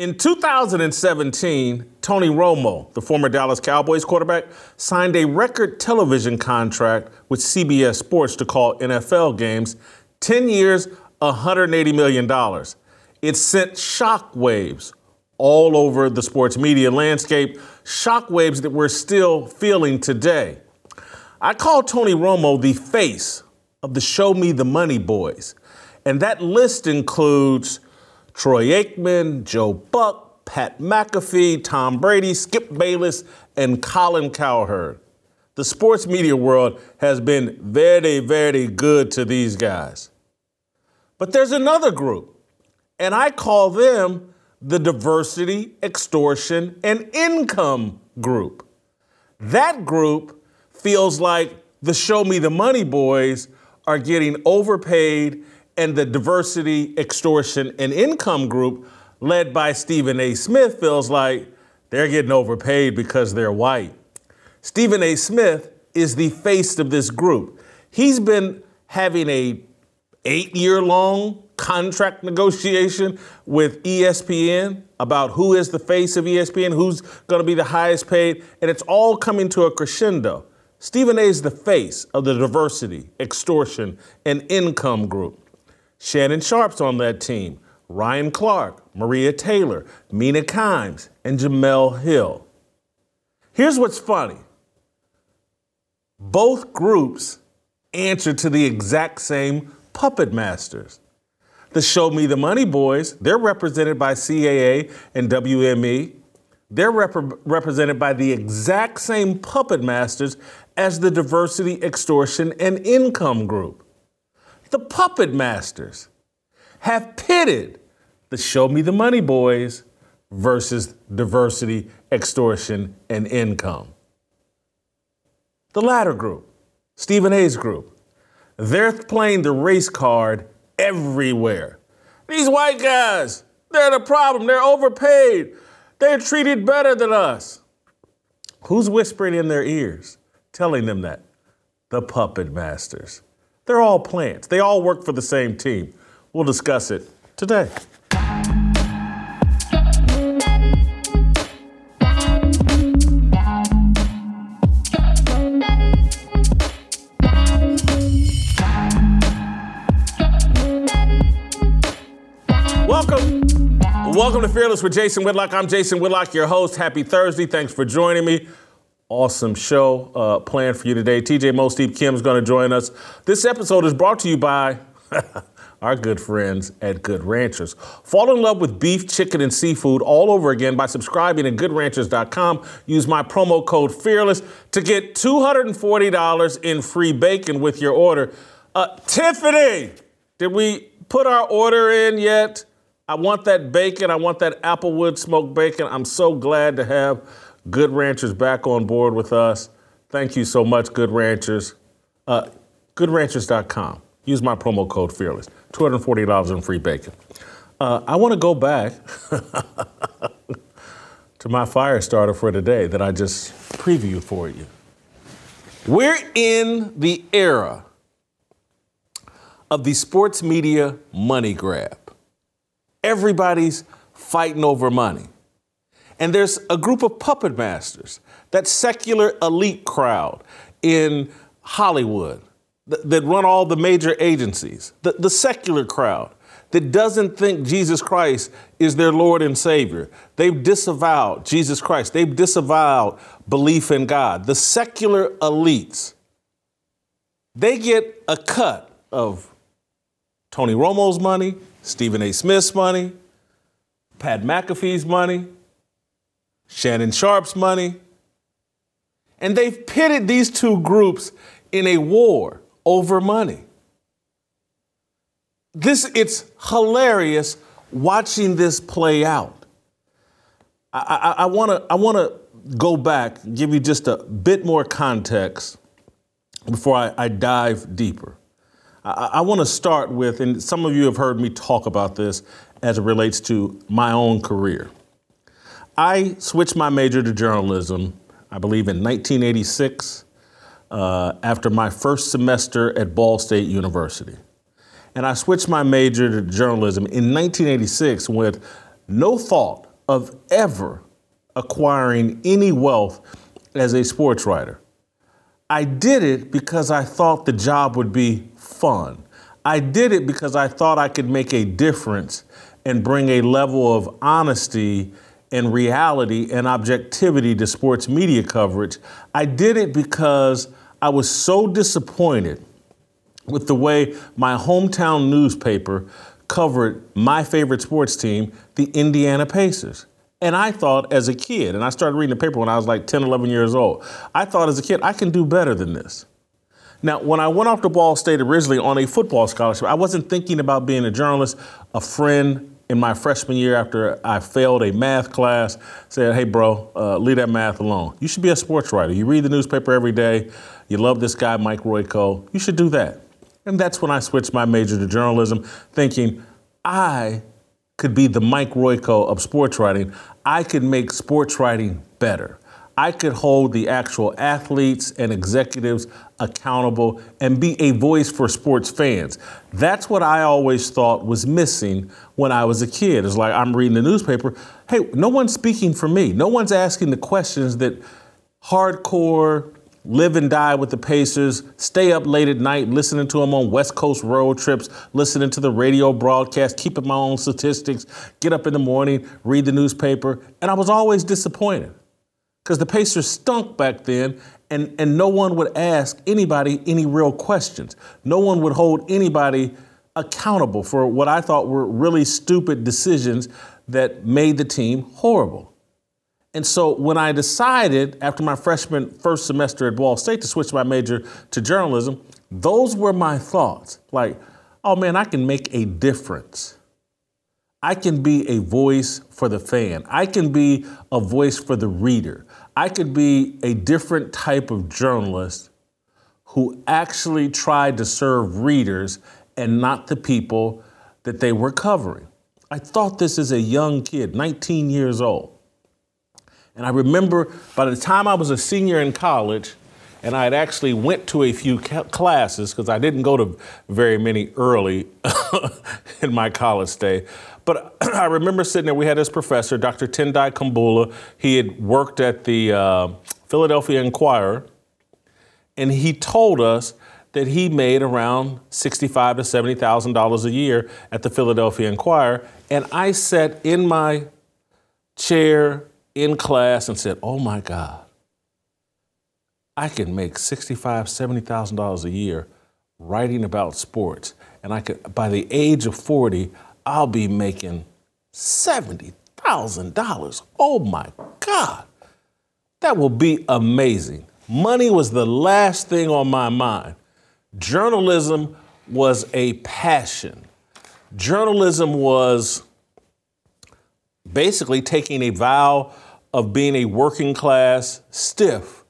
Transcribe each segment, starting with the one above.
In 2017, Tony Romo, the former Dallas Cowboys quarterback, signed a record television contract with CBS Sports to call NFL games 10 years, $180 million. It sent shockwaves all over the sports media landscape, shockwaves that we're still feeling today. I call Tony Romo the face of the Show Me the Money Boys, and that list includes Troy Aikman, Joe Buck, Pat McAfee, Tom Brady, Skip Bayless, and Colin Cowherd. The sports media world has been very, very good to these guys. But there's another group, and I call them the diversity, extortion, and income group. That group feels like the Show Me the Money boys are getting overpaid and the diversity, extortion, and income group, led by Stephen A. Smith, feels like they're getting overpaid because they're white. Stephen A. Smith is the face of this group. He's been having a eight-year long contract negotiation with ESPN about who is the face of ESPN, who's going to be the highest paid, and it's all coming to a crescendo. Stephen A is the face of the diversity, extortion, and income group. Shannon Sharpe's on that team, Ryan Clark, Maria Taylor, Mina Kimes, and Jemele Hill. Here's what's funny both groups answer to the exact same puppet masters. The Show Me the Money Boys, they're represented by CAA and WME. They're rep- represented by the exact same puppet masters as the Diversity, Extortion, and Income Group the puppet masters have pitted the Show Me the Money Boys versus diversity, extortion, and income. The latter group, Stephen A's group, they're playing the race card everywhere. These white guys, they're the problem. They're overpaid. They're treated better than us. Who's whispering in their ears, telling them that? The puppet masters. They're all plants. They all work for the same team. We'll discuss it today. Welcome. Welcome to Fearless with Jason Whitlock. I'm Jason Whitlock, your host. Happy Thursday. Thanks for joining me awesome show uh, planned for you today. TJ Moe Steve Kim is going to join us. This episode is brought to you by our good friends at Good Ranchers. Fall in love with beef, chicken, and seafood all over again by subscribing at goodranchers.com. Use my promo code FEARLESS to get $240 in free bacon with your order. Uh, Tiffany, did we put our order in yet? I want that bacon. I want that Applewood smoked bacon. I'm so glad to have Good Ranchers back on board with us. Thank you so much, Good Ranchers. Uh, GoodRanchers.com. Use my promo code Fearless. $240 in free bacon. Uh, I want to go back to my fire starter for today that I just previewed for you. We're in the era of the sports media money grab. Everybody's fighting over money. And there's a group of puppet masters, that secular elite crowd in Hollywood that, run all the major agencies, the, the secular crowd that doesn't think Jesus Christ is their Lord and Savior. They've disavowed Jesus Christ. They've disavowed belief in God. The secular elites, they get a cut of Tony Romo's money, Stephen A. Smith's money, Pat McAfee's money, Shannon Sharpe's money. And they've pitted these two groups in a war over money. This it's hilarious watching this play out. I want to I want to go back, give you just a bit more context before I, I dive deeper. I, I want to start with, and some of you have heard me talk about this as it relates to my own career. I switched my major to journalism, I believe, in 1986 uh, after my first semester at Ball State University. And I switched my major to journalism in 1986 with no thought of ever acquiring any wealth as a sports writer. I did it because I thought the job would be fun. I did it because I thought I could make a difference and bring a level of honesty and reality and objectivity to sports media coverage. I did it because I was so disappointed with the way my hometown newspaper covered my favorite sports team, the Indiana Pacers. And I thought as a kid, and I started reading the paper when I was like 10, 11 years old, I thought as a kid, I can do better than this. Now, when I went off to Ball State originally on a football scholarship, I wasn't thinking about being a journalist. A friend in my freshman year, after I failed a math class, said, Hey, bro, uh, leave that math alone. You should be a sports writer. You read the newspaper every day. You love this guy, Mike Royko. You should do that. And that's when I switched my major to journalism, thinking I could be the Mike Royko of sports writing. I could make sports writing better. I could hold the actual athletes and executives accountable and be a voice for sports fans. That's what I always thought was missing when I was a kid. It's like I'm reading the newspaper. Hey, no one's speaking for me. No one's asking the questions that hardcore live and die with the Pacers, stay up late at night listening to them on West Coast road trips, listening to the radio broadcast, keeping my own statistics, get up in the morning, read the newspaper. And I was always disappointed because the Pacers stunk back then and, and no one would ask anybody any real questions. No one would hold anybody accountable for what I thought were really stupid decisions that made the team horrible. And so when I decided after my freshman first semester at Ball State to switch my major to journalism, those were my thoughts. Like, oh man, I can make a difference. I can be a voice for the fan. I can be a voice for the reader. I could be a different type of journalist who actually tried to serve readers and not the people that they were covering. I thought this as a young kid, 19 years old. And I remember by the time I was a senior in college, and I had actually went to a few classes because I didn't go to very many early in my college day. But I remember sitting there. We had this professor, Dr. Tendai Kambula. He had worked at the uh, Philadelphia Inquirer, and he told us that he made around sixty-five to seventy thousand dollars a year at the Philadelphia Inquirer. And I sat in my chair in class and said, Oh my God, I can make $65,000, $70,000 a year writing about sports. And I could, by the age of 40, I'll be making $70,000. Oh my God, that will be amazing. Money was the last thing on my mind. Journalism was a passion. Journalism was basically taking a vow of being a working class stiff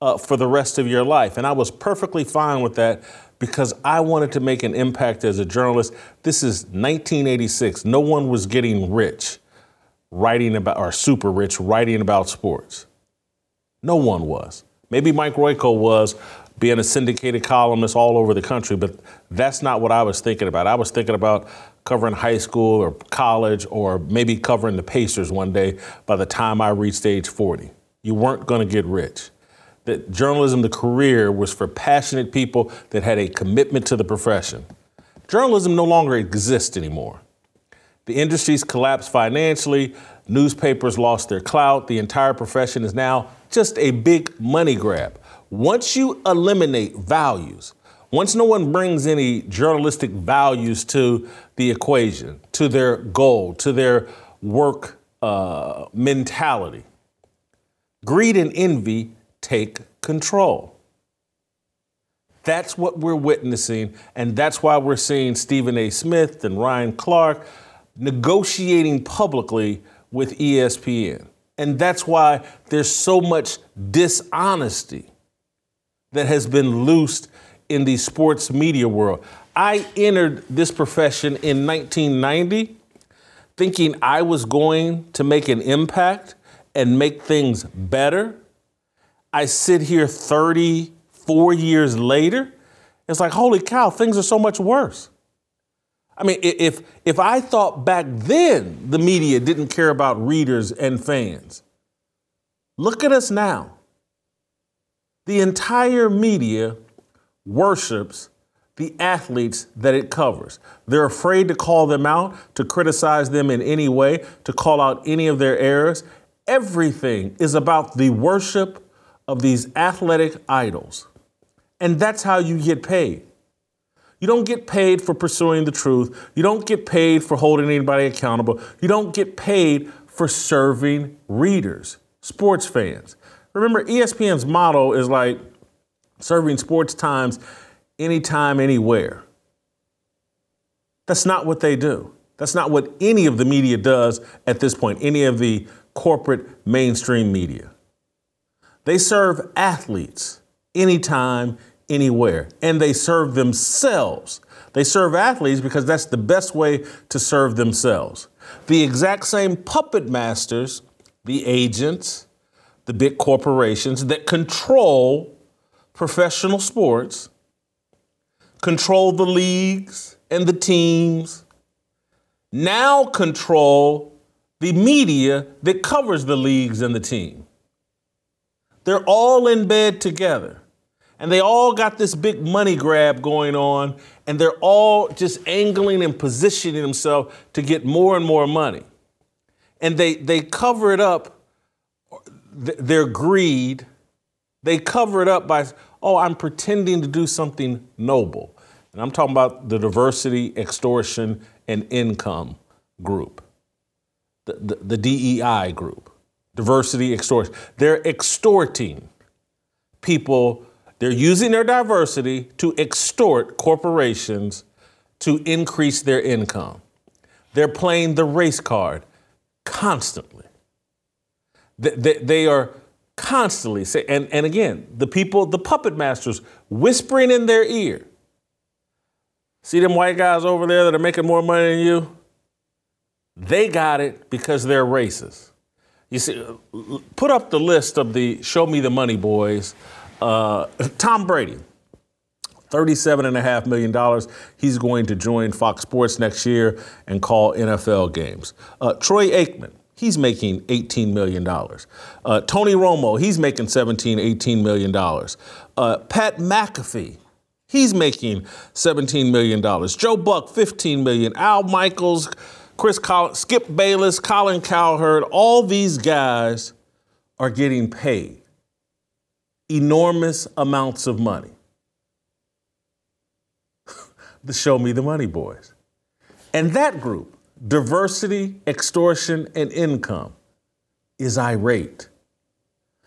uh, for the rest of your life. And I was perfectly fine with that because I wanted to make an impact as a journalist. This is 1986. No one was getting rich writing about, or super rich writing about sports. No one was. Maybe Mike Royko was being a syndicated columnist all over the country, but that's not what I was thinking about. I was thinking about covering high school or college or maybe covering the Pacers one day by the time I reached age 40. You weren't going to get rich. That journalism, the career, was for passionate people that had a commitment to the profession. Journalism no longer exists anymore. The industry's collapsed financially, newspapers lost their clout, the entire profession is now just a big money grab. Once you eliminate values, once no one brings any journalistic values to the equation, to their goal, to their work uh, mentality, greed and envy take control. That's what we're witnessing, and that's why we're seeing Stephen A. Smith and Ryan Clark negotiating publicly with ESPN. And that's why there's so much dishonesty that has been loosed in the sports media world. I entered this profession in 1990 thinking I was going to make an impact and make things better. I sit here 34 years later. It's like, holy cow, things are so much worse. I mean, if, if I thought back then the media didn't care about readers and fans, look at us now. The entire media worships the athletes that it covers. They're afraid to call them out, to criticize them in any way, to call out any of their errors. Everything is about the worship of these athletic idols. And that's how you get paid. You don't get paid for pursuing the truth. You don't get paid for holding anybody accountable. You don't get paid for serving readers, sports fans. Remember, ESPN's motto is like serving sports times anytime, anywhere. That's not what they do. That's not what any of the media does at this point, any of the corporate mainstream media. They serve athletes anytime, anywhere, and they serve themselves. They serve athletes because that's the best way to serve themselves. The exact same puppet masters, the agents, the big corporations that control professional sports control the leagues and the teams, now control the media that covers the leagues and the team. They're all in bed together. And they all got this big money grab going on, and they're all just angling and positioning themselves to get more and more money. And they, they cover it up, their greed, they cover it up by, oh, I'm pretending to do something noble. And I'm talking about the diversity, extortion, and income group, the, the, the DEI group, diversity, extortion. They're extorting people, they're using their diversity to extort corporations to increase their income. They're playing the race card constantly. They, they, are constantly say, and, and again, the people, the puppet masters, whispering in their ear. See them white guys over there that are making more money than you? They got it because they're racist. You see, put up the list of the show me the money boys. Uh, Tom Brady, $37.5 million. He's going to join Fox Sports next year and call NFL games. Uh, Troy Aikman, he's making $18 million. Uh, Tony Romo, he's making $17, $18 million. Uh, Pat McAfee, he's making $17 million. Joe Buck, 15 million. Al Michaels, Chris Collins, Skip Bayless, Colin Cowherd, all these guys are getting paid enormous amounts of money. the Show Me the Money Boys. And that group, diversity, extortion, and income, is irate.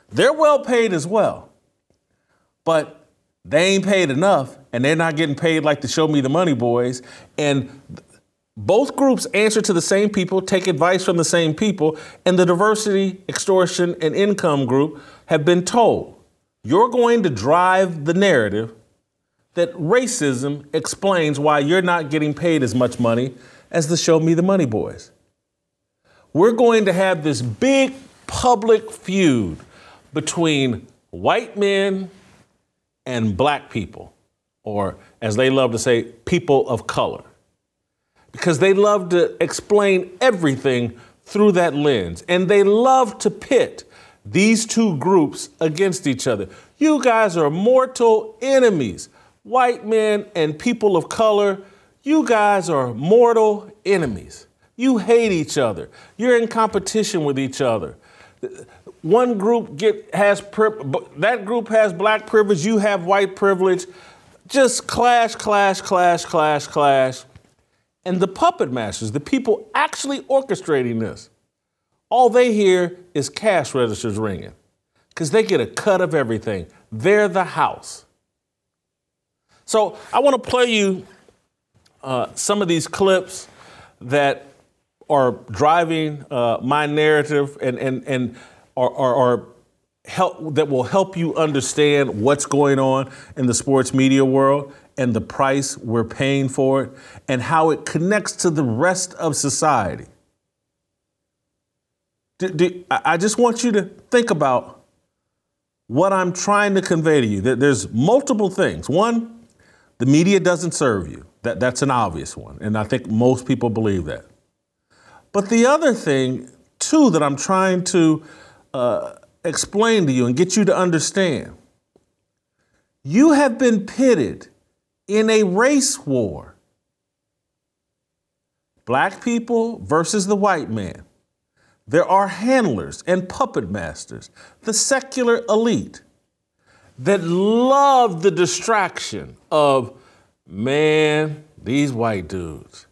They're well paid as well, but they ain't paid enough, and they're not getting paid like the Show Me the Money Boys. And both groups answer to the same people, take advice from the same people, and the diversity, extortion, and income group have been told you're going to drive the narrative that racism explains why you're not getting paid as much money as the Show Me the Money Boys. We're going to have this big public feud between white men and black people, or as they love to say, people of color. Because they love to explain everything through that lens. And they love to pit these two groups against each other. You guys are mortal enemies. White men and people of color, you guys are mortal enemies. You hate each other. You're in competition with each other. One group get has that group has black privilege, you have white privilege. Just clash, clash, clash, clash, clash. And the puppet masters, the people actually orchestrating this, all they hear is cash registers ringing because they get a cut of everything. They're the house. So I want to play you uh, some of these clips that are driving uh, my narrative and and and are, are, are help that will help you understand what's going on in the sports media world and the price we're paying for it and how it connects to the rest of society. Do, do, I just want you to think about what I'm trying to convey to you. There's multiple things. One, the media doesn't serve you. That, that's an obvious one. And I think most people believe that. But the other thing, too, that I'm trying to uh, explain to you and get you to understand you have been pitted in a race war. Black people versus the white man. There are handlers and puppet masters, the secular elite, that love the distraction of, man, these white dudes,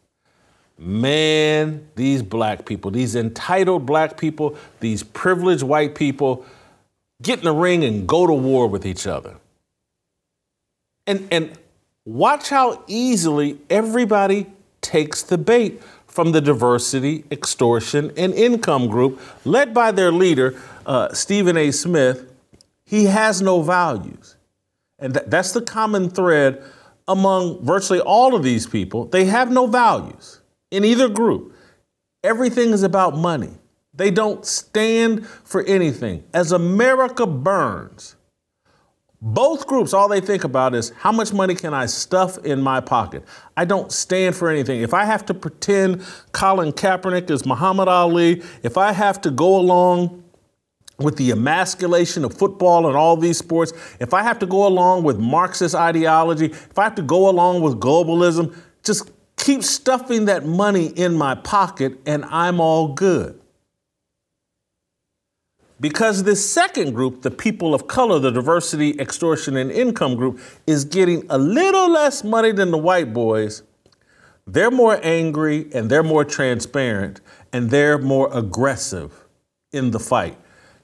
man, these black people, these entitled black people, these privileged white people get in the ring and go to war with each other. And, and watch how easily everybody takes the bait from the diversity, extortion, and income group led by their leader, uh, Stephen A. Smith. He has no values. And th- that's the common thread among virtually all of these people. They have no values in either group. Everything is about money. They don't stand for anything. As America burns, both groups, all they think about is how much money can I stuff in my pocket? I don't stand for anything. If I have to pretend Colin Kaepernick is Muhammad Ali, if I have to go along with the emasculation of football and all these sports, if I have to go along with Marxist ideology, if I have to go along with globalism, just keep stuffing that money in my pocket and I'm all good. Because this second group, the people of color, the diversity, extortion, and income group, is getting a little less money than the white boys, they're more angry and they're more transparent and they're more aggressive in the fight.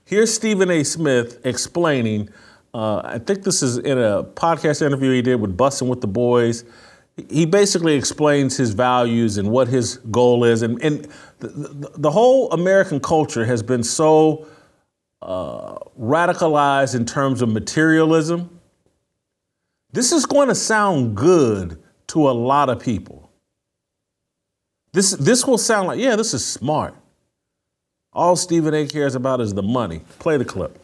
Here's Stephen A. Smith explaining. Uh, I think this is in a podcast interview he did with Bussin' with the Boys. He basically explains his values and what his goal is. And, and the, the, the whole American culture has been so uh, radicalized in terms of materialism, this is going to sound good to a lot of people. This, this will sound like, yeah, this is smart. All Stephen A cares about is the money. Play the clip.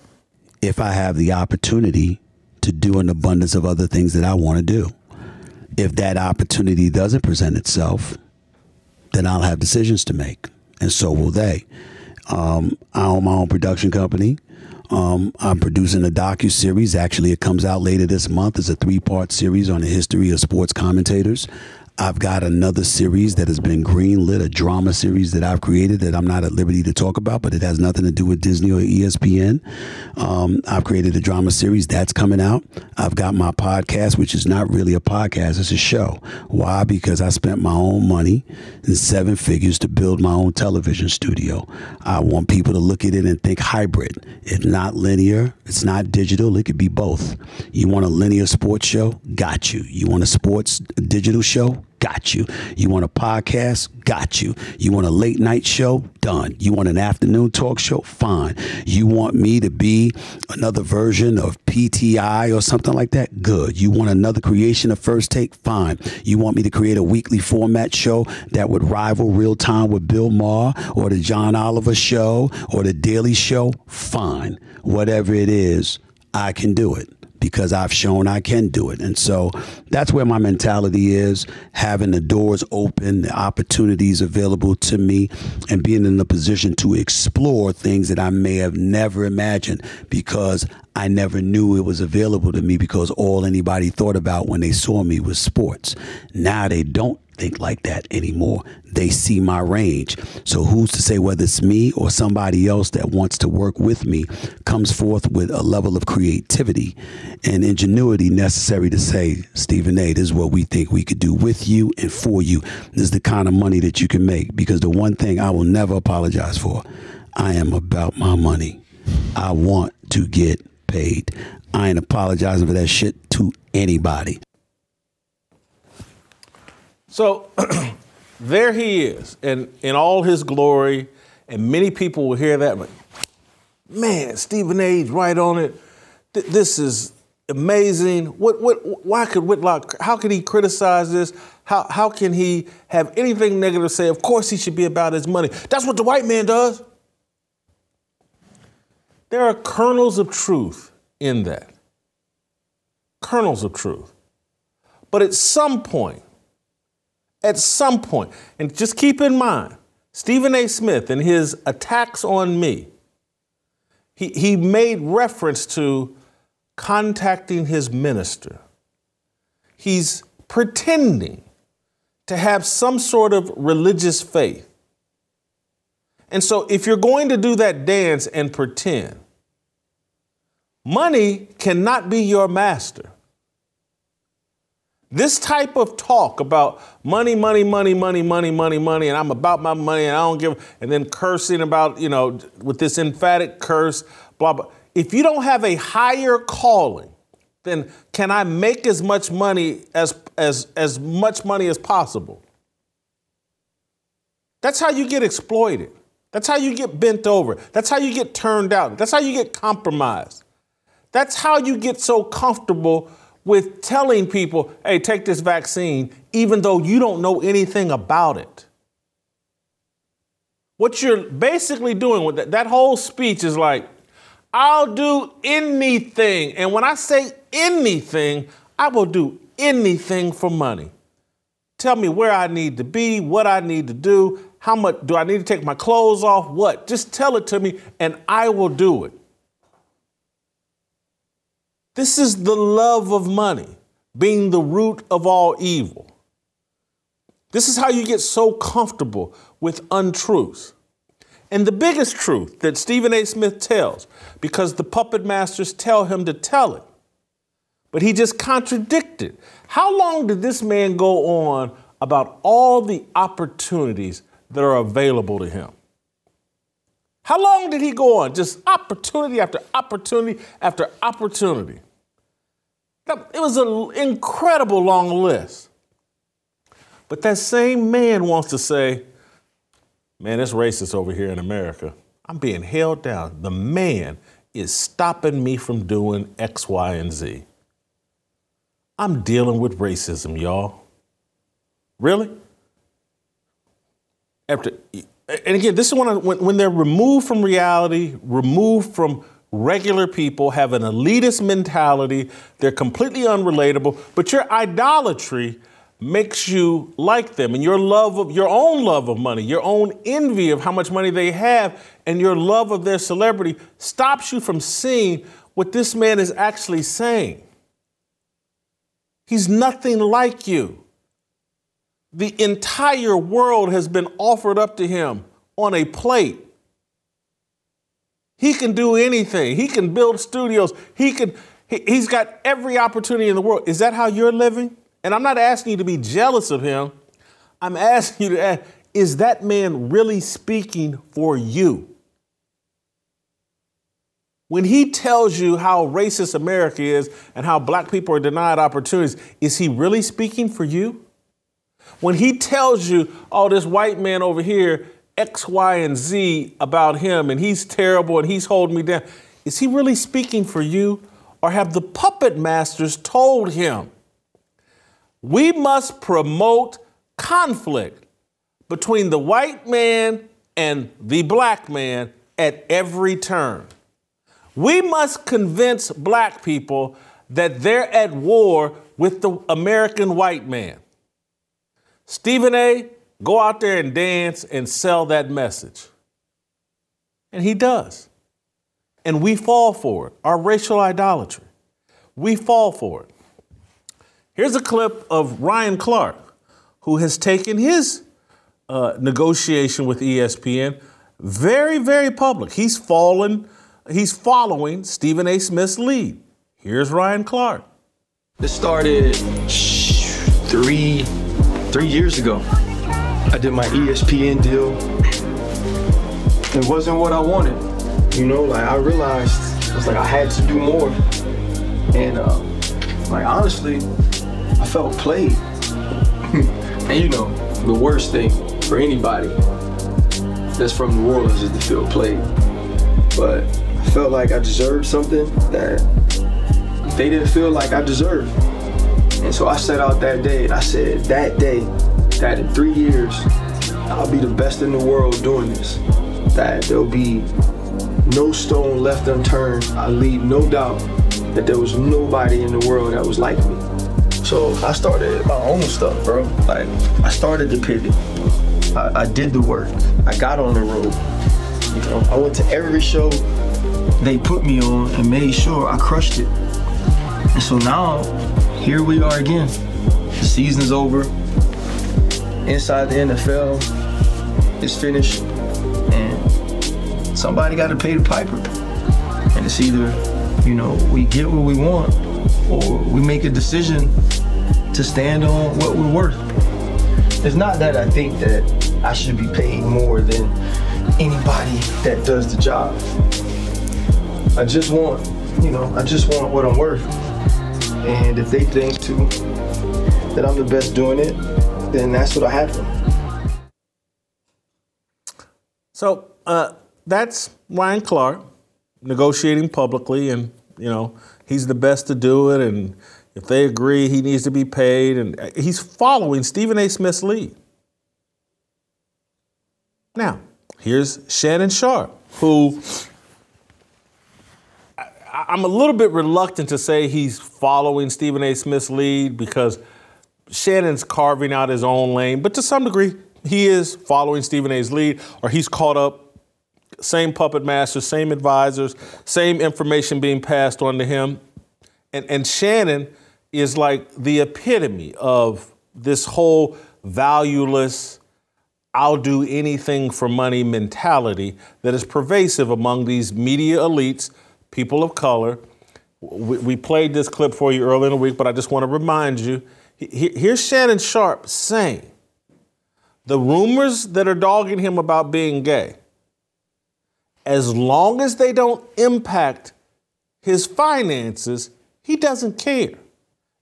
If I have the opportunity to do an abundance of other things that I want to do, if that opportunity doesn't present itself, then I'll have decisions to make, and so will they. Um, I own my own production company. Um, I'm producing a docu series. Actually, it comes out later this month. It's a three part series on the history of sports commentators. I've got another series that has been greenlit, a drama series that I've created that I'm not at liberty to talk about, but it has nothing to do with Disney or ESPN. Um, I've created a drama series that's coming out. I've got my podcast, which is not really a podcast, it's a show. Why? Because I spent my own money in seven figures to build my own television studio. I want people to look at it and think hybrid. It's not linear, it's not digital, it could be both. You want a linear sports show? Got you. You want a sports digital show? Got you. You want a podcast? Got you. You want a late night show? Done. You want an afternoon talk show? Fine. You want me to be another version of PTI or something like that? Good. You want another creation of First Take? Fine. You want me to create a weekly format show that would rival Real Time with Bill Maher or the John Oliver show or the Daily Show? Fine. Whatever it is, I can do it because I've shown I can do it. And so that's where my mentality is having the doors open, the opportunities available to me, and being in a position to explore things that I may have never imagined because I never knew it was available to me because all anybody thought about when they saw me was sports. Now they don't think like that anymore. They see my range. So who's to say whether it's me or somebody else that wants to work with me comes forth with a level of creativity and ingenuity necessary to say, Stephen A, this is what we think we could do with you and for you. This is the kind of money that you can make. Because the one thing I will never apologize for, I am about my money. I want to get paid. I ain't apologizing for that shit to anybody. So there he is, and in all his glory, and many people will hear that, but man, Stephen A's right on it. Th- this is amazing. What, what, why could Whitlock, how could he criticize this? How, how can he have anything negative to say? Of course he should be about his money. That's what the white man does. There are kernels of truth in that. Kernels of truth. But at some point, at some point, and just keep in mind, Stephen A. Smith and his attacks on me, he, he made reference to contacting his minister. He's pretending to have some sort of religious faith. And so, if you're going to do that dance and pretend, money cannot be your master. This type of talk about money, money, money, money, money, money, money, and I'm about my money and I don't give, and then cursing about, you know, with this emphatic curse, blah, blah. If you don't have a higher calling, then can I make as much money as, as, as much money as possible? That's how you get exploited. That's how you get bent over. That's how you get turned out. That's how you get compromised. That's how you get so comfortable with telling people, hey, take this vaccine, even though you don't know anything about it. What you're basically doing with that, that whole speech is like, I'll do anything. And when I say anything, I will do anything for money. Tell me where I need to be, what I need to do, how much do I need to take my clothes off, what? Just tell it to me and I will do it. This is the love of money being the root of all evil. This is how you get so comfortable with untruth. And the biggest truth that Stephen A. Smith tells, because the puppet masters tell him to tell it, but he just contradicted. How long did this man go on about all the opportunities that are available to him? How long did he go on? Just opportunity after opportunity after opportunity. It was an incredible long list. But that same man wants to say, man, it's racist over here in America. I'm being held down. The man is stopping me from doing X, Y, and Z. I'm dealing with racism, y'all. Really? After, and again, this is when, I, when, when they're removed from reality, removed from regular people, have an elitist mentality, they're completely unrelatable, but your idolatry makes you like them and your love of your own love of money, your own envy of how much money they have, and your love of their celebrity stops you from seeing what this man is actually saying. He's nothing like you. The entire world has been offered up to him on a plate. He can do anything. He can build studios. He can he, he's got every opportunity in the world. Is that how you're living? And I'm not asking you to be jealous of him. I'm asking you to ask, is that man really speaking for you? When he tells you how racist America is and how black people are denied opportunities, is he really speaking for you? When he tells you, oh, this white man over here, X, Y, and Z about him, and he's terrible and he's holding me down, is he really speaking for you? Or have the puppet masters told him, we must promote conflict between the white man and the black man at every turn? We must convince black people that they're at war with the American white man. Stephen A., go out there and dance and sell that message. And he does. And we fall for it. Our racial idolatry. We fall for it. Here's a clip of Ryan Clark, who has taken his uh, negotiation with ESPN very, very public. He's fallen he's following Stephen A. Smith's lead. Here's Ryan Clark. This started three three years ago. I did my ESPN deal. It wasn't what I wanted. You know, like I realized it was like I had to do more. And uh, like honestly, I felt played. and you know, the worst thing for anybody that's from New Orleans is to feel played. But I felt like I deserved something that they didn't feel like I deserved. And so I set out that day and I said, that day, that in three years, I'll be the best in the world doing this. That there'll be no stone left unturned. I leave no doubt that there was nobody in the world that was like me. So I started my own stuff, bro. Like I started to pivot. I, I did the work. I got on the road. You know, I went to every show they put me on and made sure I crushed it. And so now, here we are again. The season's over. Inside the NFL is finished, and somebody got to pay the piper. And it's either, you know, we get what we want, or we make a decision to stand on what we're worth. It's not that I think that I should be paid more than anybody that does the job. I just want, you know, I just want what I'm worth. And if they think too that I'm the best doing it, then that's what I have for them. So uh, that's Ryan Clark negotiating publicly, and you know he's the best to do it. And if they agree, he needs to be paid, and uh, he's following Stephen A. Smith's lead. Now, here's Shannon Sharpe, who I'm a little bit reluctant to say he's following Stephen A. Smith's lead because Shannon's carving out his own lane, but to some degree, he is following Stephen A's lead, or he's caught up. Same puppet masters, same advisors, same information being passed on to him. And, and Shannon is like the epitome of this whole valueless, I'll do anything for money mentality that is pervasive among these media elites people of color. We, we, played this clip for you earlier in the week, but I just want to remind you here's Shannon Sharpe saying the rumors that are dogging him about being gay, as long as they don't impact his finances, he doesn't care.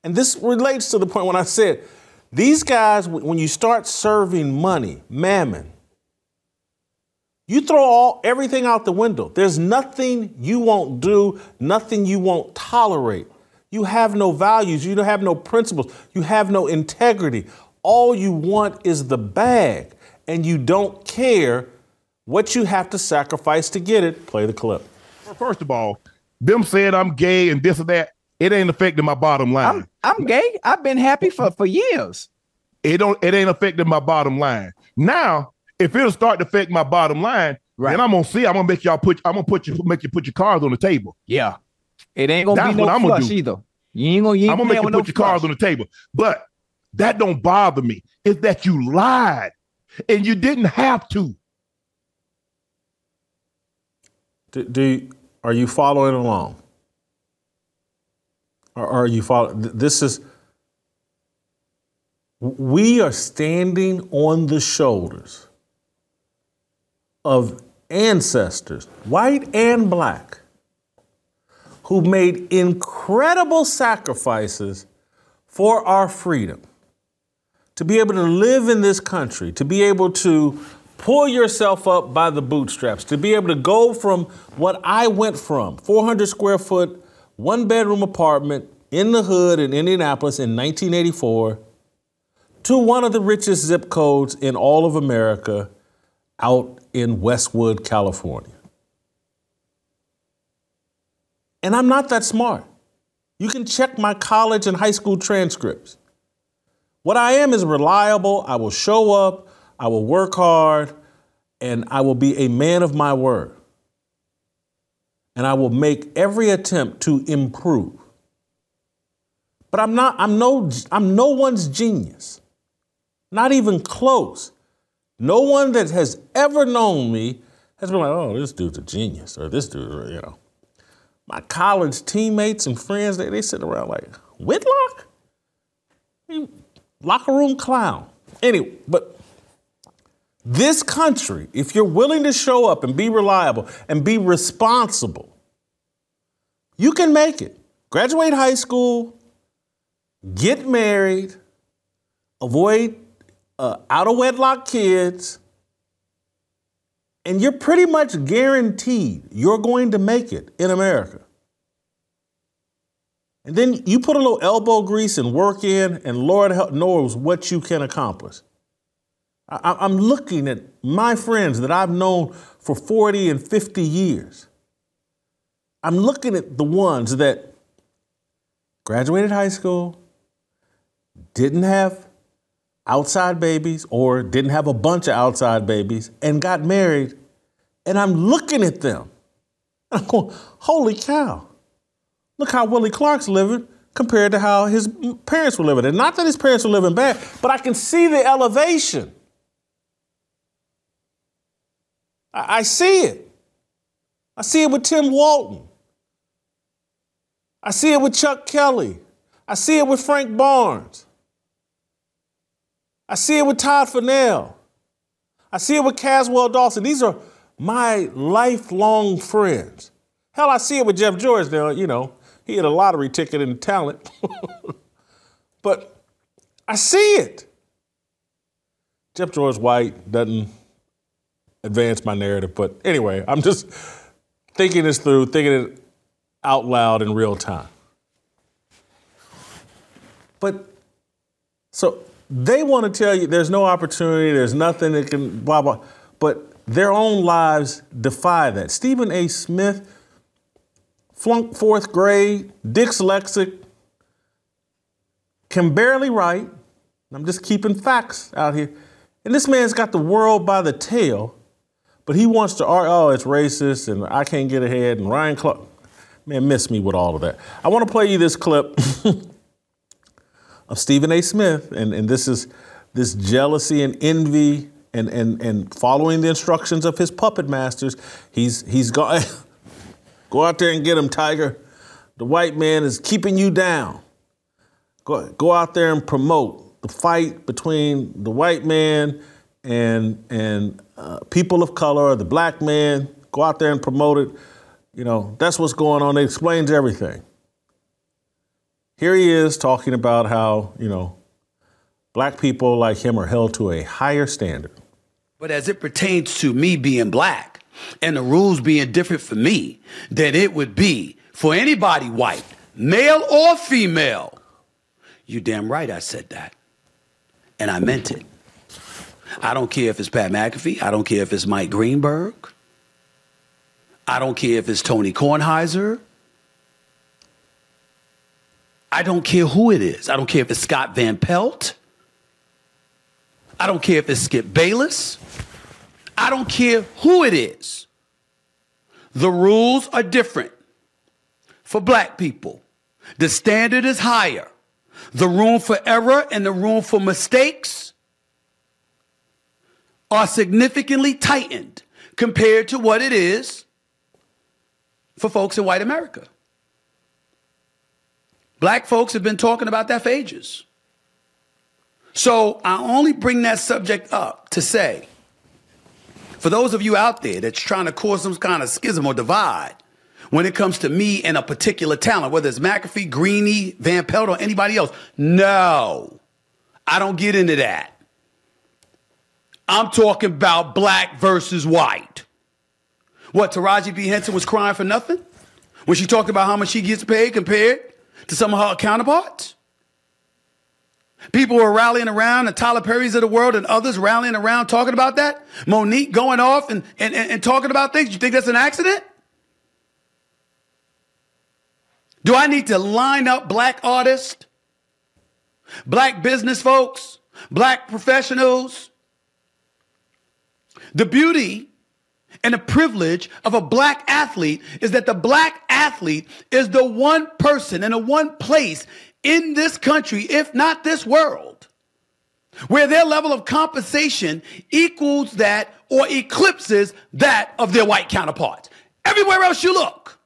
And this relates to the point when I said, these guys, when you start serving money, mammon, you throw all everything out the window. There's nothing you won't do, nothing you won't tolerate. You have no values, you don't have no principles, you have no integrity. All you want is the bag, and you don't care what you have to sacrifice to get it. Play the clip. First of all, them said I'm gay and this or that. It ain't affecting my bottom line. I'm, I'm gay. I've been happy for for years. It don't. It ain't affecting my bottom line. Now if it'll start to affect my bottom line, right. then I'm gonna see. I'm gonna make y'all put. I'm gonna put you make you put your cards on the table. Yeah, it ain't gonna That's be no I'm flush either. You ain't gonna. You ain't I'm gonna make you put no your flush. cards on the table. But that don't bother me. It's that you lied and you didn't have to. Do, do are you following along? Or are you following? This is. We are standing on the shoulders of ancestors, white and black, who made incredible sacrifices for our freedom. To be able to live in this country, to be able to pull yourself up by the bootstraps, to be able to go from what I went from 400 square foot, one bedroom apartment in the hood in Indianapolis in 1984 to one of the richest zip codes in all of America out in Westwood, California. And I'm not that smart. You can check my college and high school transcripts. What I am is reliable. I will show up, I will work hard, and I will be a man of my word. And I will make every attempt to improve. But I'm not I'm no I'm no one's genius. Not even close. No one that has ever known me has been like, oh, this dude's a genius, or this dude, you know. My college teammates and friends, they, they sit around like, Whitlock? Locker room clown. Anyway, but this country, if you're willing to show up and be reliable and be responsible, you can make it. Graduate high school, get married, avoid uh, out of wedlock kids, and you're pretty much guaranteed you're going to make it in America. And then you put a little elbow grease and work in, and Lord knows what you can accomplish. I, am looking at my friends that I've known for 40 and 50 years. I'm looking at the ones that graduated high school, didn't have outside babies, or didn't have a bunch of outside babies, and got married. And I'm looking at them. And I'm going, holy cow. Look how Willie Clark's living compared to how his parents were living. And not that his parents were living bad, but I can see the elevation. I, see it. I see it with Tim Walton. I see it with Chuck Kelly. I see it with Frank Barnes. I see it with Todd Fennell. I see it with Caswell Dawson. These are my lifelong friends. Hell, I see it with Jeff George now, you know, he had a lottery ticket in talent. but I see it. Jeff George White doesn't advance my narrative, but anyway, I'm just thinking this through, thinking it out loud in real time. But so they want to tell you there's no opportunity, there's nothing that can blah blah, but their own lives defy that. Stephen A. Smith flunked fourth grade, dyslexic, can barely write. I'm just keeping facts out here. And this man's got the world by the tail, but he wants to oh, it's racist and I can't get ahead. And Ryan Clark, man, miss me with all of that. I want to play you this clip of Stephen A. Smith, and, and this is this jealousy and envy and, and, and following the instructions of his puppet masters. He's, he's gone. Go out there and get him, Tiger. The white man is keeping you down. Go, go out there and promote the fight between the white man and, and uh, people of color, the black man. Go out there and promote it. You know, that's what's going on. It explains everything. Here he is talking about how, you know, black people like him are held to a higher standard. But as it pertains to me being black, and the rules being different for me than it would be for anybody white, male or female. You damn right I said that. And I meant it. I don't care if it's Pat McAfee. I don't care if it's Mike Greenberg. I don't care if it's Tony Kornheiser. I don't care who it is. I don't care if it's Scott Van Pelt. I don't care if it's Skip Bayless. I don't care who it is. The rules are different for black people. The standard is higher. The room for error and the room for mistakes are significantly tightened compared to what it is for folks in white America. Black folks have been talking about that for ages. So I only bring that subject up to say for those of you out there that's trying to cause some kind of schism or divide when it comes to me and a particular talent, whether it's McAfee, Greeny, Van Pelt, or anybody else, no, I don't get into that. I'm talking about black versus white. What, Taraji P. Henson was crying for nothing? When she talked about how much she gets paid compared to some of her counterparts? People were rallying around, and Tyler Perry's of the world and others rallying around talking about that. Mo'Nique going off and, and, and, and talking about things. You think that's an accident? Do I need to line up black artists, black business folks, black professionals? The beauty and the privilege of a black athlete is that the black athlete is the one person in the one place in this country, if not this world, where their level of compensation equals that or eclipses that of their white counterparts. Everywhere else you look,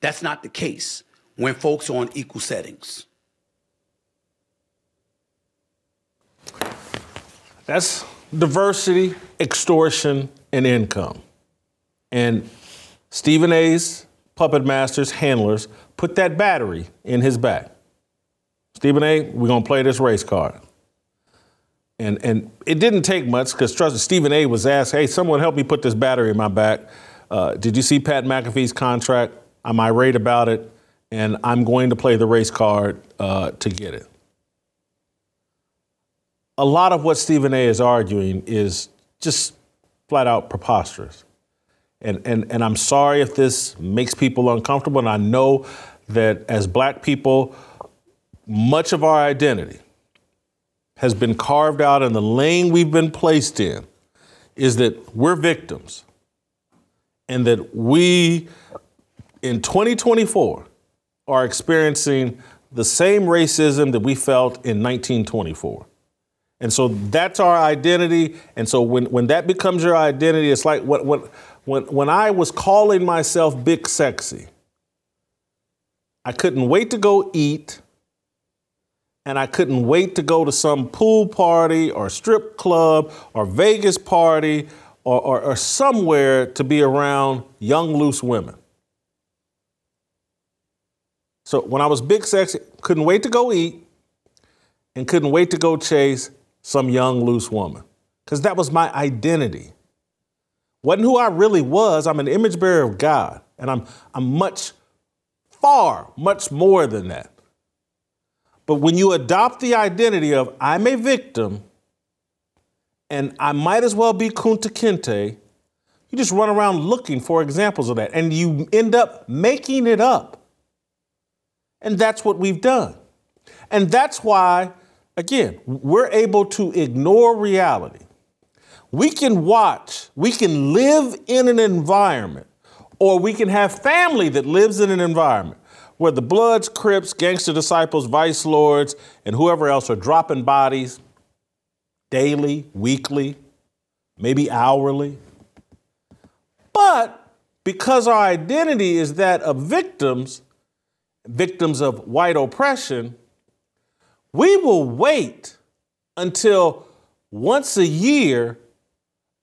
that's not the case when folks are on equal settings. That's diversity, extortion, and income. And Stephen A's puppet masters, handlers, put that battery in his back. Stephen A., we're going to play this race card. And, and it didn't take much because trust Stephen A was asked, hey, someone help me put this battery in my back. Uh, did you see Pat McAfee's contract? I'm irate about it, and I'm going to play the race card uh, to get it. A lot of what Stephen A is arguing is just flat out preposterous. And, and, and I'm sorry if this makes people uncomfortable. And I know that as black people, much of our identity has been carved out in the lane we've been placed in is that we're victims and that we in 2024 are experiencing the same racism that we felt in 1924. And so that's our identity. And so when, when that becomes your identity, it's like what, what, when, when I was calling myself Big Sexy, I couldn't wait to go eat, and I couldn't wait to go to some pool party or strip club or Vegas party or, or, or somewhere to be around young, loose women. So when I was Big Sexy, couldn't wait to go eat and couldn't wait to go chase some young, loose woman because that was my identity wasn't who I really was. I'm an image bearer of God, and I'm, I'm much, far, much more than that. But when you adopt the identity of I'm a victim and I might as well be Kunta Kinte, you just run around looking for examples of that and you end up making it up. And that's what we've done. And that's why, again, we're able to ignore reality we can watch, we can live in an environment, or we can have family that lives in an environment where the Bloods, Crips, Gangster Disciples, Vice Lords, and whoever else are dropping bodies daily, weekly, maybe hourly. But because our identity is that of victims, victims of white oppression, we will wait until once a year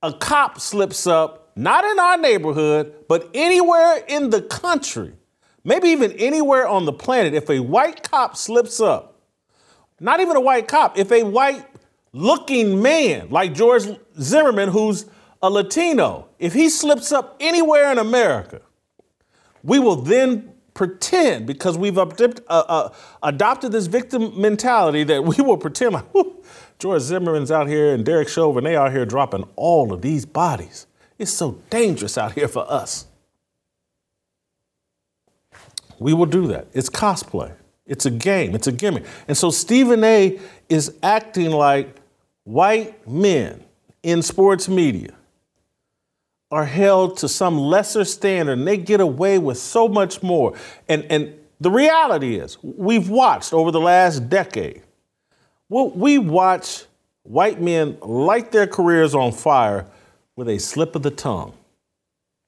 a cop slips up, not in our neighborhood, but anywhere in the country, maybe even anywhere on the planet, if a white cop slips up, not even a white cop, if a white looking man like George Zimmerman, who's a Latino, if he slips up anywhere in America, we will then pretend because we've adopted, uh, uh, adopted this victim mentality that we will pretend like, George Zimmerman's out here and Derek Chauvin, they out here dropping all of these bodies. It's so dangerous out here for us. We will do that. It's cosplay. It's a game. It's a gimmick. And so Stephen A is acting like white men in sports media are held to some lesser standard and they get away with so much more. And, and the reality is, we've watched over the last decade well, we watch white men light their careers on fire with a slip of the tongue,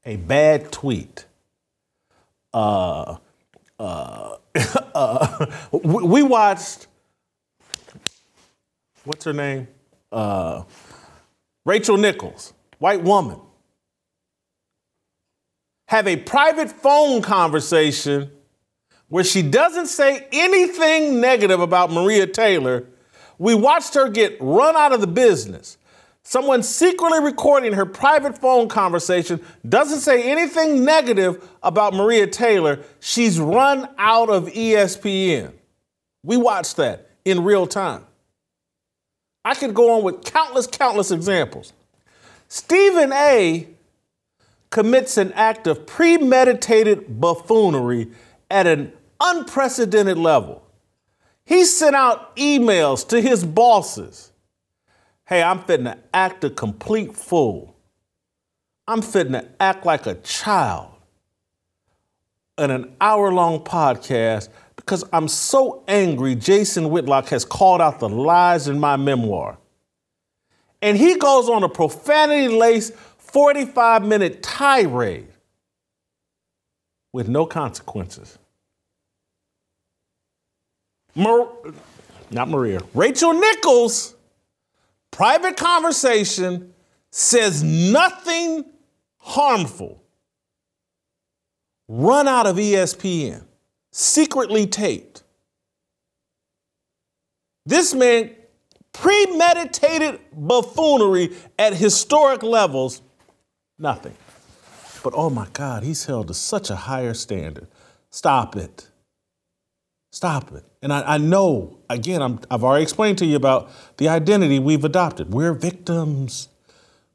a bad tweet. Uh, uh, uh, we watched, what's her name? Uh, Rachel Nichols, white woman, have a private phone conversation where she doesn't say anything negative about Maria Taylor we watched her get run out of the business. Someone secretly recording her private phone conversation doesn't say anything negative about Maria Taylor. She's run out of ESPN. We watched that in real time. I could go on with countless, countless examples. Stephen A commits an act of premeditated buffoonery at an unprecedented level. He sent out emails to his bosses. Hey, I'm fitting to act a complete fool. I'm fitting to act like a child in an hour long podcast because I'm so angry Jason Whitlock has called out the lies in my memoir. And he goes on a profanity laced 45 minute tirade with no consequences. Mar- not Maria, Rachel Nichols, private conversation says nothing harmful. Run out of ESPN, secretly taped. This man premeditated buffoonery at historic levels, nothing. But oh my God, he's held to such a higher standard. Stop it. Stop it. And I, I know, again, i have already explained to you about the identity we've adopted. We're victims.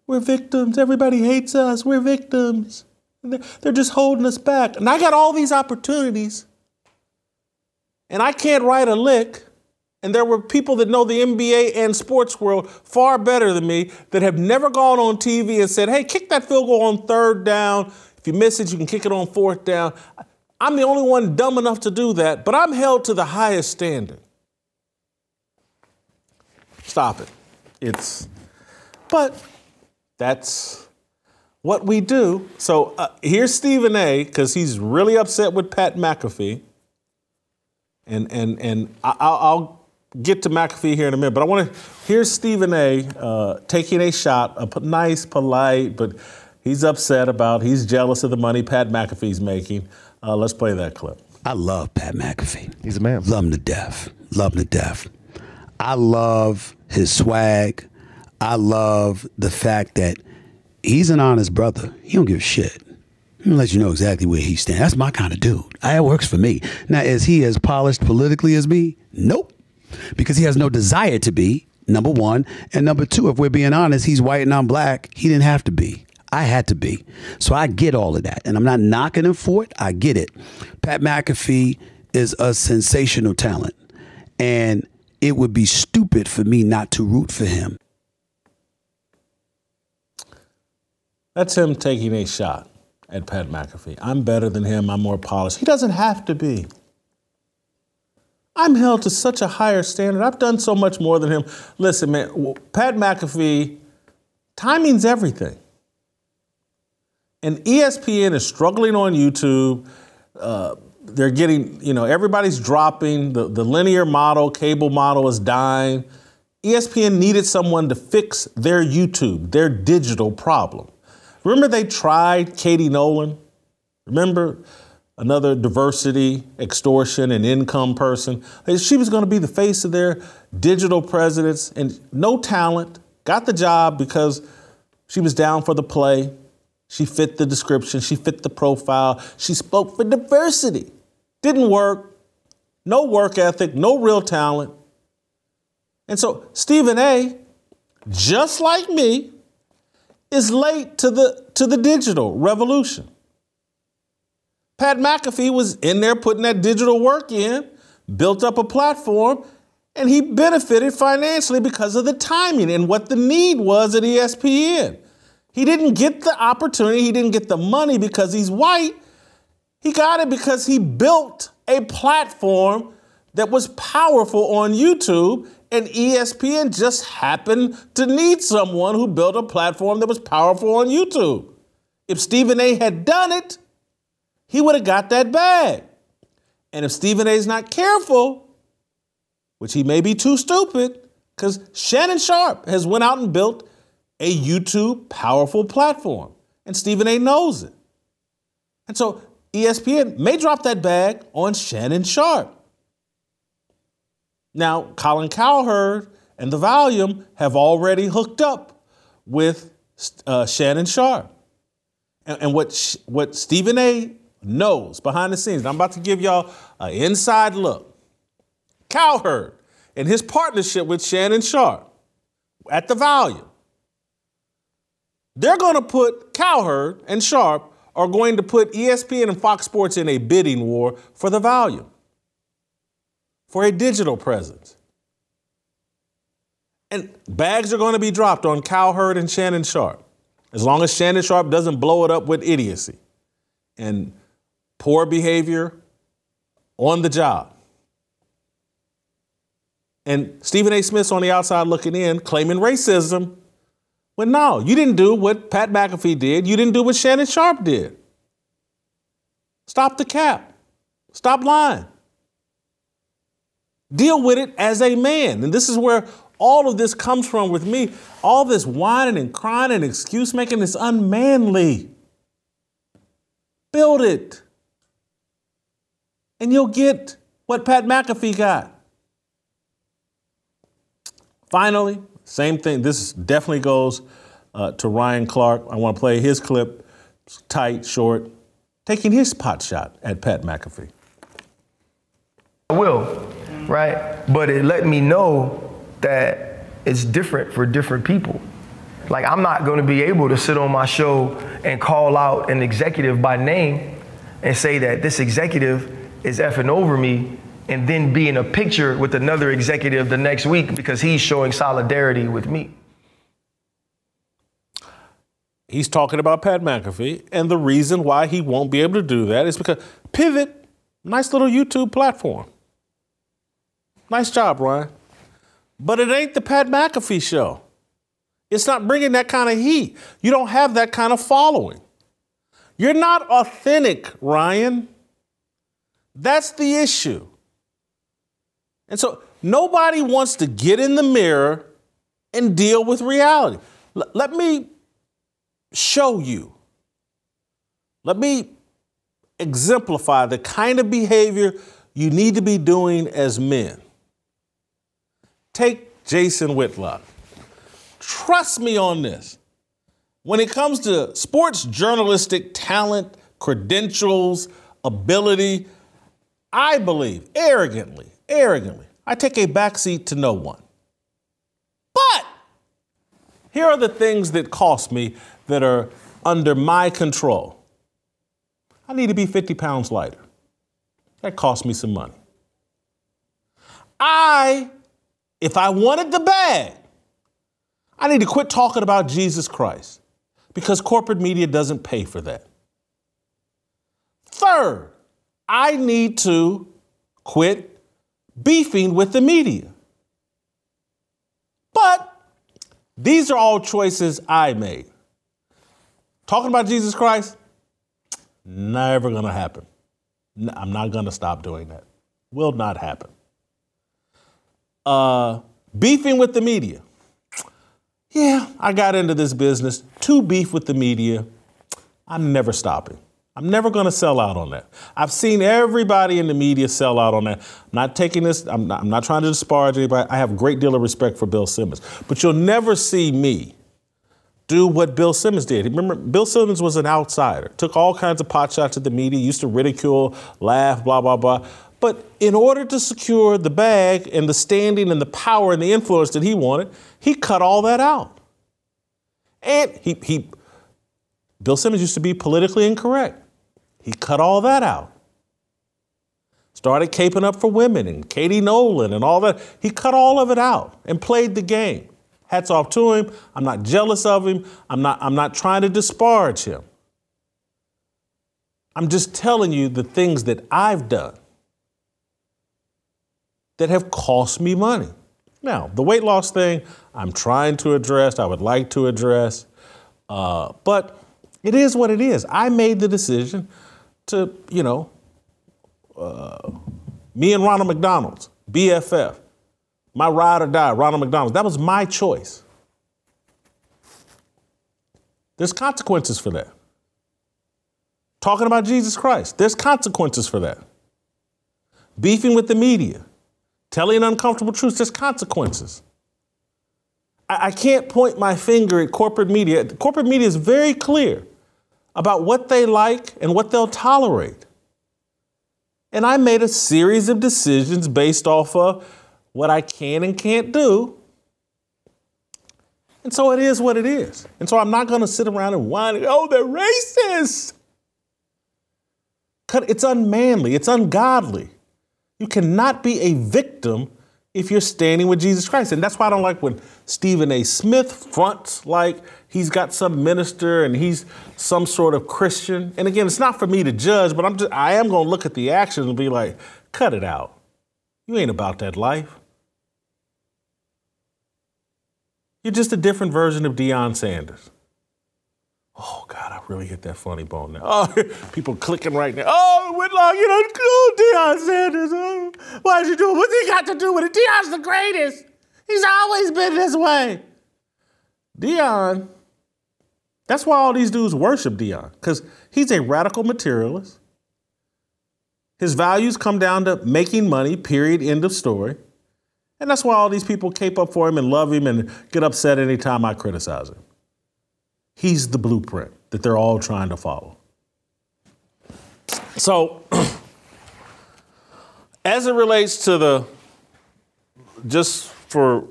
We're victims. Everybody hates us. We're victims. They're just holding us back. And I got all these opportunities, and I can't write a lick. And there were people that know the NBA and sports world far better than me that have never gone on TV and said, hey, kick that field goal on third down. If you miss it, you can kick it on fourth down. I'm the only one dumb enough to do that, but I'm held to the highest standard. Stop it. It's, but that's what we do. So uh, here's Stephen A. because he's really upset with Pat McAfee, and and and I, will get to McAfee here in a minute. But I want to here's Stephen A. Uh, taking a shot, a nice, polite, but he's upset about. He's jealous of the money Pat McAfee's making. Uh, let's play that clip. I love Pat McAfee. He's a man. Love him to death. Love him to death. I love his swag. I love the fact that he's an honest brother. He don't give a shit. He let you know exactly where he stands. That's my kind of dude. It works for me. Now, is he as polished politically as me? Nope. Because he has no desire to be, number one. And number two, if we're being honest, he's white and I'm black. He didn't have to be. I had to be. So I get all of that. And I'm not knocking him for it. I get it. Pat McAfee is a sensational talent. And it would be stupid for me not to root for him. That's him taking a shot at Pat McAfee. I'm better than him. I'm more polished. He doesn't have to be. I'm held to such a higher standard. I've done so much more than him. Listen, man, Pat McAfee, timing's everything. And ESPN is struggling on YouTube. Uh, they're getting, you know, everybody's dropping. The, the linear model, cable model is dying. ESPN needed someone to fix their YouTube, their digital problem. Remember, they tried Katie Nolan? Remember? Another diversity, extortion, and income person. She was going to be the face of their digital presidents and no talent. Got the job because she was down for the play. She fit the description, she fit the profile, she spoke for diversity. Didn't work, no work ethic, no real talent. And so Stephen A., just like me, is late to the, to the digital revolution. Pat McAfee was in there putting that digital work in, built up a platform, and he benefited financially because of the timing and what the need was at ESPN. He didn't get the opportunity, he didn't get the money because he's white. He got it because he built a platform that was powerful on YouTube, and ESPN just happened to need someone who built a platform that was powerful on YouTube. If Stephen A had done it, he would have got that bag. And if Stephen A is not careful, which he may be too stupid, because Shannon Sharpe has went out and built a YouTube powerful platform. And Stephen A knows it. And so ESPN may drop that bag on Shannon Sharpe. Now, Colin Cowherd and The Volume have already hooked up with uh, Shannon Sharpe. And, and what, what Stephen A knows behind the scenes, I'm about to give y'all an inside look. Cowherd and his partnership with Shannon Sharpe at The Volume they're going to put Cowherd and Sharpe are going to put ESPN and Fox Sports in a bidding war for the volume, for a digital presence. And bags are going to be dropped on Cowherd and Shannon Sharpe, as long as Shannon Sharpe doesn't blow it up with idiocy and poor behavior on the job. And Stephen A. Smith's on the outside looking in, claiming racism well, no, you didn't do what Pat McAfee did. You didn't do what Shannon Sharpe did. Stop the cap. Stop lying. Deal with it as a man. And this is where all of this comes from with me. All this whining and crying and excuse making is unmanly. Build it. And you'll get what Pat McAfee got. Finally, same thing. This definitely goes uh, to Ryan Clark. I want to play his clip, tight, short, taking his pot shot at Pat McAfee. I will, right? But it let me know that it's different for different people. Like, I'm not going to be able to sit on my show and call out an executive by name and say that this executive is effing over me and then be in a picture with another executive the next week because he's showing solidarity with me. He's talking about Pat McAfee, and the reason why he won't be able to do that is because Pivot, nice little YouTube platform. Nice job, Ryan. But it ain't the Pat McAfee show. It's not bringing that kind of heat. You don't have that kind of following. You're not authentic, Ryan. That's the issue. And so nobody wants to get in the mirror and deal with reality. L- let me show you. Let me exemplify the kind of behavior you need to be doing as men. Take Jason Whitlock. Trust me on this. When it comes to sports journalistic talent, credentials, ability, I believe arrogantly, arrogantly, I take a backseat to no one. But here are the things that cost me that are under my control. I need to be 50 pounds lighter. That cost me some money. I, if I wanted the bag, I need to quit talking about Jesus Christ because corporate media doesn't pay for that. Third, I need to quit beefing with the media. But these are all choices I made. Talking about Jesus Christ, never gonna happen. I'm not gonna stop doing that. Will not happen. Uh, beefing with the media. Yeah, I got into this business to beef with the media. I'm never stopping. I'm never going to sell out on that. I've seen everybody in the media sell out on that. I'm not taking this, I'm not, I'm not trying to disparage anybody. I have a great deal of respect for Bill Simmons. But you'll never see me do what Bill Simmons did. Remember, Bill Simmons was an outsider, took all kinds of pot shots at the media, used to ridicule, laugh, blah, blah, blah. But in order to secure the bag and the standing and the power and the influence that he wanted, he cut all that out. And he, he Bill Simmons used to be politically incorrect. He cut all that out. Started caping up for women and Katie Nolan and all that. He cut all of it out and played the game. Hats off to him. I'm not jealous of him. I'm not, I'm not trying to disparage him. I'm just telling you the things that I've done that have cost me money. Now, the weight loss thing, I'm trying to address, I would like to address, uh, but it is what it is. I made the decision to, you know, uh, me and Ronald McDonald's, BFF, my ride or die, Ronald McDonald's. That was my choice. There's consequences for that. Talking about Jesus Christ, there's consequences for that. Beefing with the media, telling uncomfortable truths, there's consequences. I can't point my finger at corporate media. Corporate media is very clear about what they like and what they'll tolerate. And I made a series of decisions based off of what I can and can't do. And so it is what it is. And so I'm not going to sit around and whine, oh, they're racist. It's unmanly, it's ungodly. You cannot be a victim if you're standing with Jesus Christ. And that's why I don't like when Stephen A. Smith fronts like he's got some minister and he's some sort of Christian. And again, it's not for me to judge, but I'm just I am gonna look at the actions and be like, cut it out. You ain't about that life. You're just a different version of Deion Sanders. Oh God, really hit that funny bone now. Oh, people clicking right now. Oh, Whitlock, you know, cool Deion Sanders. Oh, why'd you do it? What's he got to do with it? Deion's the greatest. He's always been this way. Deion, that's why all these dudes worship Deion, because he's a radical materialist. His values come down to making money, period, end of story. And that's why all these people cape up for him and love him and get upset anytime I criticize him. He's the blueprint that they're all trying to follow. So, as it relates to the, just for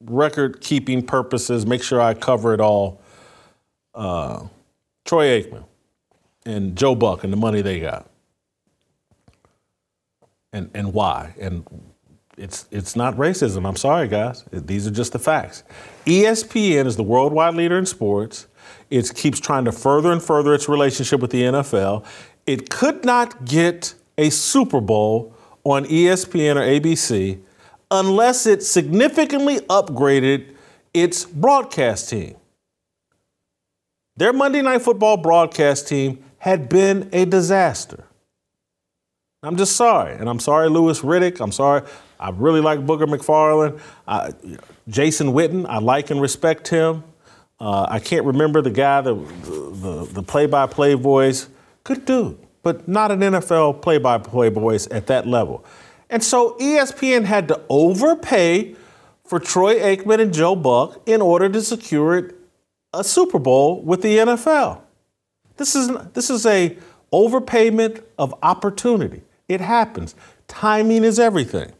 record keeping purposes, make sure I cover it all. Uh, Troy Aikman and Joe Buck and the money they got. And, and why? And it's, it's not racism. I'm sorry, guys. These are just the facts. ESPN is the worldwide leader in sports. It keeps trying to further and further its relationship with the NFL. It could not get a Super Bowl on ESPN or ABC unless it significantly upgraded its broadcast team. Their Monday Night Football broadcast team had been a disaster. I'm just sorry. And I'm sorry, Louis Riddick. I'm sorry. I really like Booger McFarland. Uh, Jason Witten, I like and respect him. Uh, I can't remember the guy, the, the, the play-by-play voice. Good dude, but not an NFL play-by-play voice at that level. And so ESPN had to overpay for Troy Aikman and Joe Buck in order to secure a Super Bowl with the NFL. This is this is a overpayment of opportunity. It happens. Timing is everything.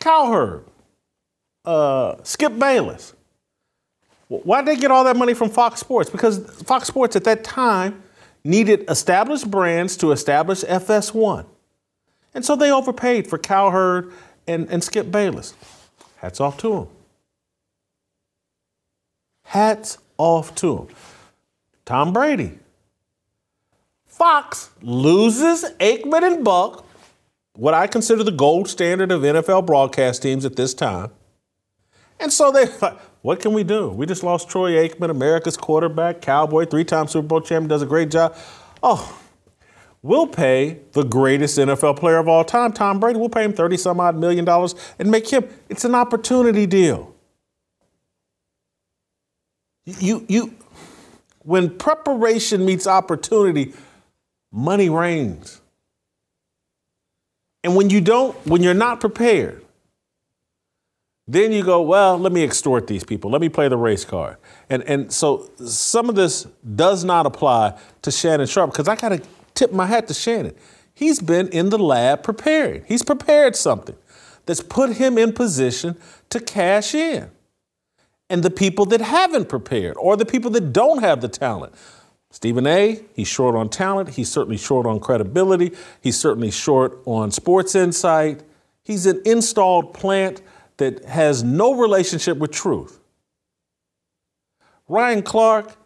Cowherd, uh, Skip Bayless. Why did they get all that money from Fox Sports? Because Fox Sports at that time needed established brands to establish FS1. And so they overpaid for Cowherd and, and Skip Bayless. Hats off to them. Hats off to them. Tom Brady. Fox loses Aikman and Buck, what I consider the gold standard of NFL broadcast teams at this time. And so they, what can we do? We just lost Troy Aikman, America's quarterback, Cowboy, three time Super Bowl champion, does a great job. Oh, we'll pay the greatest NFL player of all time, Tom Brady. We'll pay him 30 some odd million dollars and make him, it's an opportunity deal. You, you, when preparation meets opportunity, money reigns. And when you don't, when you're not prepared, then you go, well, let me extort these people. Let me play the race card. And, and so some of this does not apply to Shannon Sharpe because I got to tip my hat to Shannon. He's been in the lab preparing. He's prepared something that's put him in position to cash in. And the people that haven't prepared or the people that don't have the talent. Stephen A., he's short on talent. He's certainly short on credibility. He's certainly short on sports insight. He's an installed plant that has no relationship with truth. Ryan Clark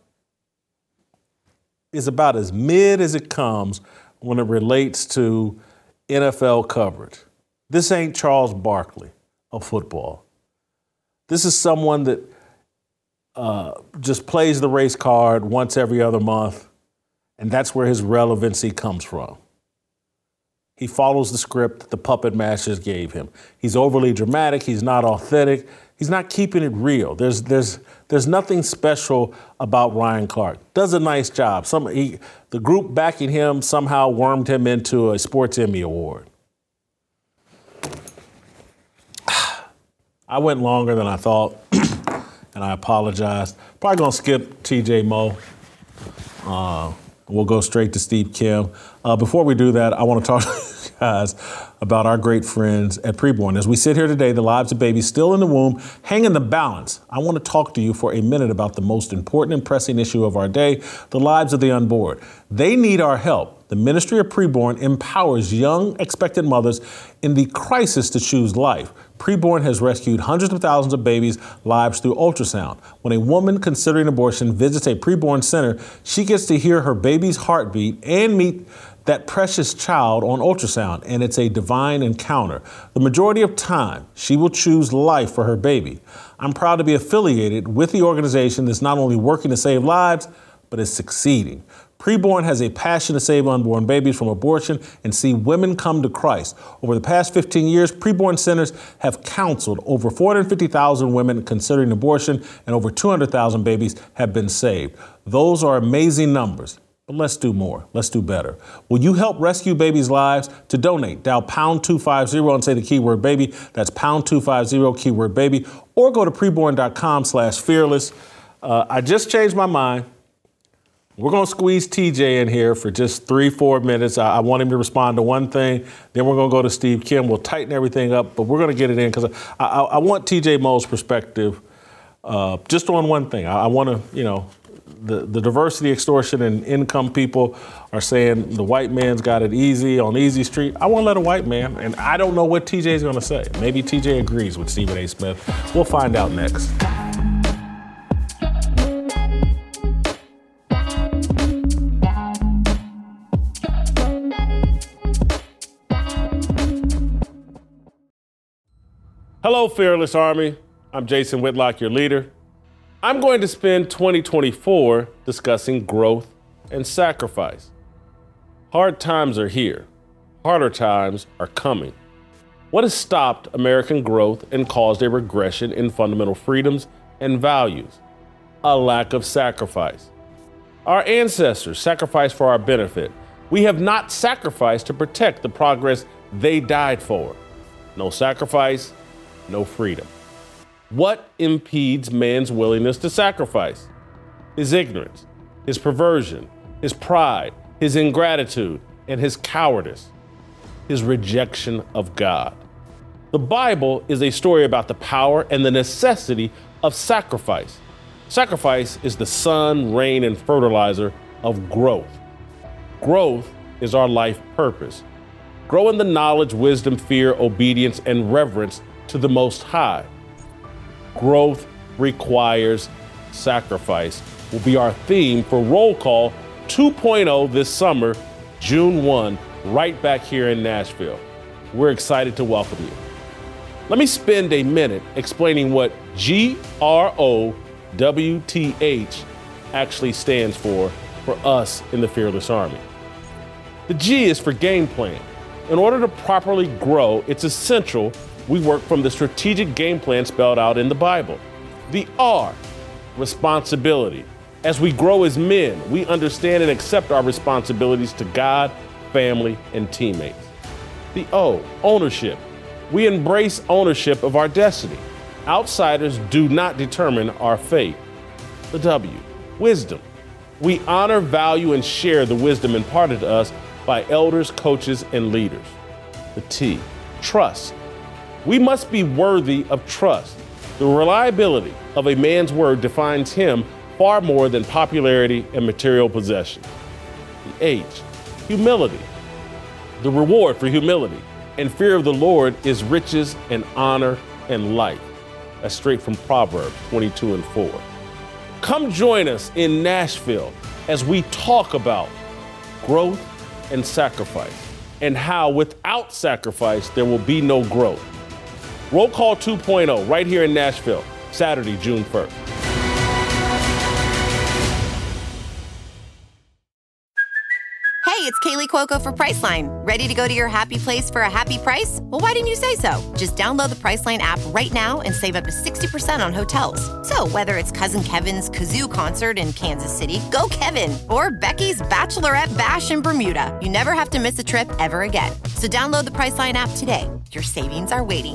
is about as mid as it comes when it relates to NFL coverage. This ain't Charles Barkley of football. This is someone that uh, just plays the race card once every other month, and that's where his relevancy comes from. He follows the script that the puppet masters gave him. He's overly dramatic. He's not authentic. He's not keeping it real. There's, there's, there's nothing special about Ryan Clark. Does a nice job. Some, he, the group backing him somehow wormed him into a Sports Emmy Award. I went longer than I thought, and I apologize. Probably gonna skip TJ Moe. Uh, we'll go straight to Steve Kim. Uh, before we do that, I want to talk guys about our great friends at Preborn. As we sit here today, the lives of babies still in the womb hang in the balance. I want to talk to you for a minute about the most important and pressing issue of our day the lives of the unborn. They need our help. The Ministry of Preborn empowers young expectant mothers in the crisis to choose life. Preborn has rescued hundreds of thousands of babies' lives through ultrasound. When a woman considering abortion visits a preborn center, she gets to hear her baby's heartbeat and meet that precious child on ultrasound, and it's a divine encounter. The majority of time, she will choose life for her baby. I'm proud to be affiliated with the organization that's not only working to save lives, but is succeeding. Preborn has a passion to save unborn babies from abortion and see women come to Christ. Over the past 15 years, preborn centers have counseled over 450,000 women considering abortion, and over 200,000 babies have been saved. Those are amazing numbers. But let's do more. Let's do better. Will you help rescue babies' lives? To donate, dial pound 250 and say the keyword baby. That's pound 250 keyword baby. Or go to preborn.com slash fearless. Uh, I just changed my mind. We're going to squeeze TJ in here for just three, four minutes. I, I, want him to respond to one thing. Then we're going to go to Steve Kim. We'll tighten everything up, but we're going to get it in because I, I, I, want TJ Moe's perspective uh, just on one thing. I, want to, you know, the, the diversity, extortion, and income people are saying the white man's got it easy on Easy Street. I won't let a white man, and I don't know what TJ is going to say. Maybe TJ agrees with Stephen A. Smith. We'll find out next. Hello, Fearless Army. I'm Jason Whitlock, your leader. I'm going to spend 2024 discussing growth and sacrifice. Hard times are here, harder times are coming. What has stopped American growth and caused a regression in fundamental freedoms and values? A lack of sacrifice. Our ancestors sacrificed for our benefit. We have not sacrificed to protect the progress they died for. No sacrifice, no freedom. What impedes man's willingness to sacrifice? His ignorance, his perversion, his pride, his ingratitude, and his cowardice, his rejection of God. The Bible is a story about the power and the necessity of sacrifice. Sacrifice is the sun, rain, and fertilizer of growth. Growth is our life purpose. Grow in the knowledge, wisdom, fear, obedience, and reverence to the Most High growth requires sacrifice will be our theme for Roll Call 2.0 this summer, June 1, right back here in Nashville. We're excited to welcome you. Let me spend a minute explaining what G R O W T H actually stands for for us in the Fearless Army. The G is for game plan. In order to properly grow, it's essential we work from the strategic game plan spelled out in the Bible. The R, responsibility. As we grow as men, we understand and accept our responsibilities to God, family, and teammates. The O, ownership. We embrace ownership of our destiny. Outsiders do not determine our fate. The W, wisdom. We honor, value, and share the wisdom imparted to us by elders, coaches, and leaders. The T, trust. We must be worthy of trust. The reliability of a man's word defines him far more than popularity and material possession. The H, humility. The reward for humility and fear of the Lord is riches and honor and life. That's straight from Proverbs 22 and 4. Come join us in Nashville as we talk about growth and sacrifice and how without sacrifice there will be no growth. Roll Call 2.0 right here in Nashville, Saturday, June 1st. Hey, it's Kaley Cuoco for Priceline. Ready to go to your happy place for a happy price? Well, why didn't you say so? Just download the Priceline app right now and save up to 60% on hotels. So, whether it's Cousin Kevin's Kazoo concert in Kansas City, go Kevin, or Becky's Bachelorette Bash in Bermuda, you never have to miss a trip ever again. So, download the Priceline app today. Your savings are waiting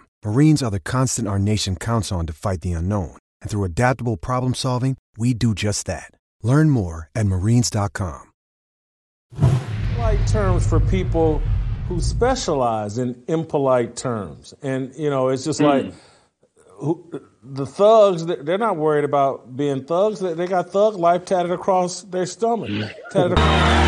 Marines are the constant our nation counts on to fight the unknown. And through adaptable problem solving, we do just that. Learn more at marines.com. Polite terms for people who specialize in impolite terms. And, you know, it's just mm. like who, the thugs, they're not worried about being thugs. They got thug life tatted across their stomach. Tatted across.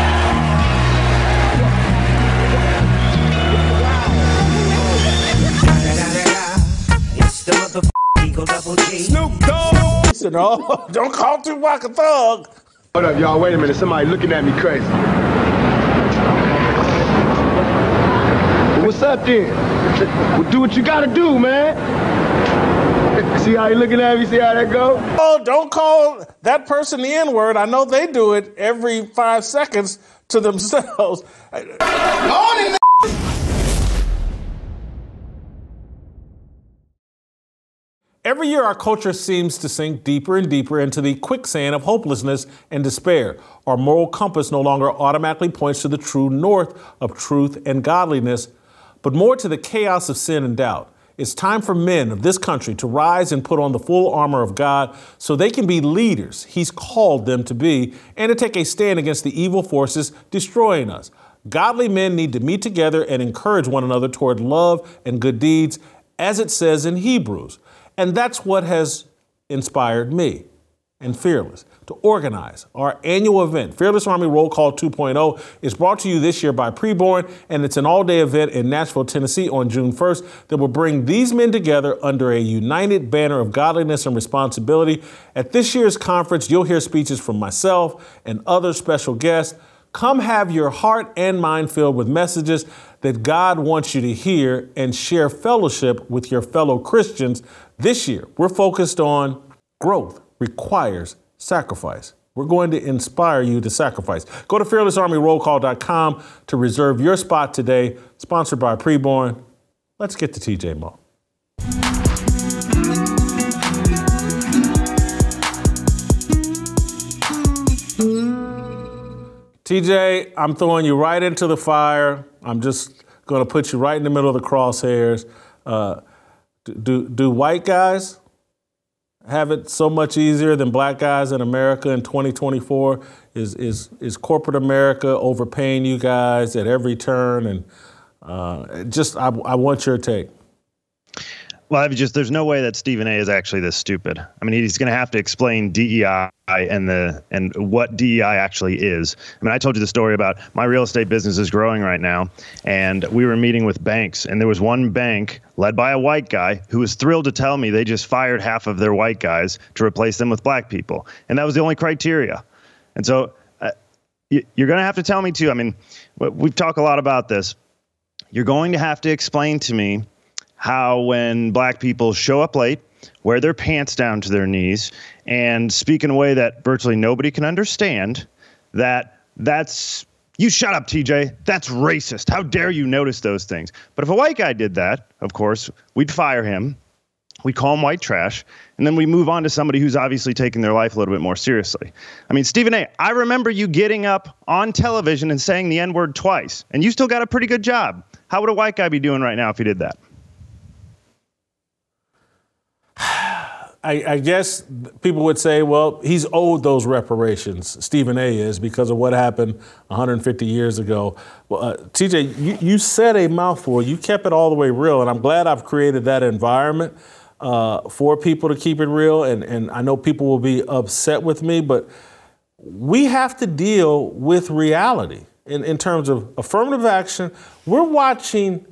The Double G. Snoop Dogg. He said, "Oh, don't call Tupac a thug." Hold up, y'all. Wait a minute. Somebody looking at me crazy. What's up then? Well, do what you gotta do, man. See how you looking at me? See how that go? Oh, don't call that person the N word. I know they do it every five seconds to themselves. Every year, our culture seems to sink deeper and deeper into the quicksand of hopelessness and despair. Our moral compass no longer automatically points to the true north of truth and godliness, but more to the chaos of sin and doubt. It's time for men of this country to rise and put on the full armor of God so they can be leaders He's called them to be and to take a stand against the evil forces destroying us. Godly men need to meet together and encourage one another toward love and good deeds, as it says in Hebrews. And that's what has inspired me and Fearless to organize our annual event. Fearless Army Roll Call 2.0 is brought to you this year by Preborn, and it's an all day event in Nashville, Tennessee on June 1st that will bring these men together under a united banner of godliness and responsibility. At this year's conference, you'll hear speeches from myself and other special guests. Come have your heart and mind filled with messages that God wants you to hear and share fellowship with your fellow Christians. This year, we're focused on growth requires sacrifice. We're going to inspire you to sacrifice. Go to fearlessarmyrollcall.com to reserve your spot today. Sponsored by Preborn. Let's get to TJ Moe. TJ, I'm throwing you right into the fire. I'm just going to put you right in the middle of the crosshairs. Uh, do, do white guys have it so much easier than black guys in America in 2024? Is, is, is corporate America overpaying you guys at every turn? And uh, just, I, I want your take. Well, I just there's no way that Stephen A. is actually this stupid. I mean, he's going to have to explain DEI and the and what DEI actually is. I mean, I told you the story about my real estate business is growing right now, and we were meeting with banks, and there was one bank led by a white guy who was thrilled to tell me they just fired half of their white guys to replace them with black people, and that was the only criteria. And so uh, you're going to have to tell me too. I mean, we've talked a lot about this. You're going to have to explain to me how when black people show up late, wear their pants down to their knees, and speak in a way that virtually nobody can understand, that that's you shut up, TJ. That's racist. How dare you notice those things? But if a white guy did that, of course, we'd fire him. We call him white trash, and then we move on to somebody who's obviously taking their life a little bit more seriously. I mean, Stephen A., I remember you getting up on television and saying the N word twice, and you still got a pretty good job. How would a white guy be doing right now if he did that? I, I, guess people would say, well, he's owed those reparations. Stephen A. is because of what happened 150 years ago. Well, uh, TJ, you, you said a mouthful. You kept it all the way real, and I'm glad I've created that environment uh, for people to keep it real. And, and I know people will be upset with me, but we have to deal with reality in, in terms of affirmative action. We're watching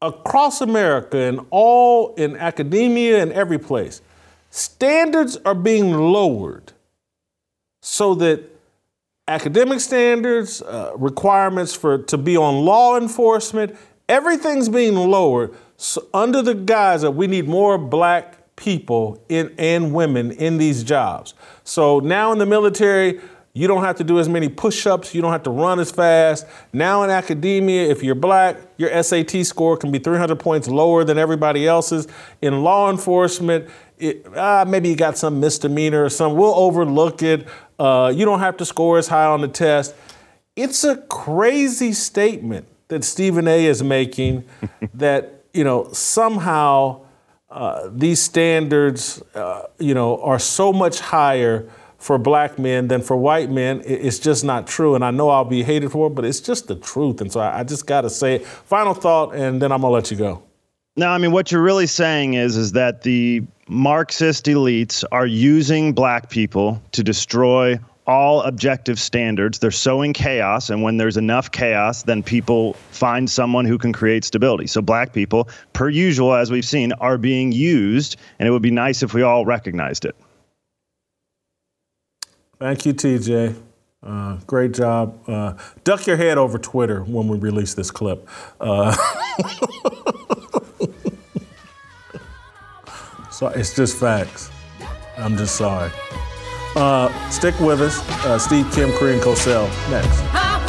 across America and all in academia and every place standards are being lowered so that academic standards, uh, requirements for to be on law enforcement, everything's being lowered so under the guise that we need more black people in, and women in these jobs. So now in the military, you don't have to do as many push ups. You don't have to run as fast. Now in academia, if you're black, your SAT score can be 300 points lower than everybody else's. In law enforcement, it, ah, maybe you got some misdemeanor or something. We'll overlook it. Uh, you don't have to score as high on the test. It's a crazy statement that Stephen A. is making that, you know, somehow uh, these standards, uh, you know, are so much higher for black men than for white men. It's just not true. And I know I'll be hated for it, but it's just the truth. And so I, just got to say. Final thought, and then I'm going to let you go. No, I mean what you're really saying is is that the Marxist elites are using black people to destroy all objective standards. They're sowing chaos, and when there's enough chaos, then people find someone who can create stability. So, black people, per usual, as we've seen, are being used, and it would be nice if we all recognized it. Thank you, TJ. Uh, great job. Uh, duck your head over Twitter when we release this clip. Uh, so it's just facts. I'm just sorry. Uh, stick with us. Uh, Steve Kim, Korean Cosell, next.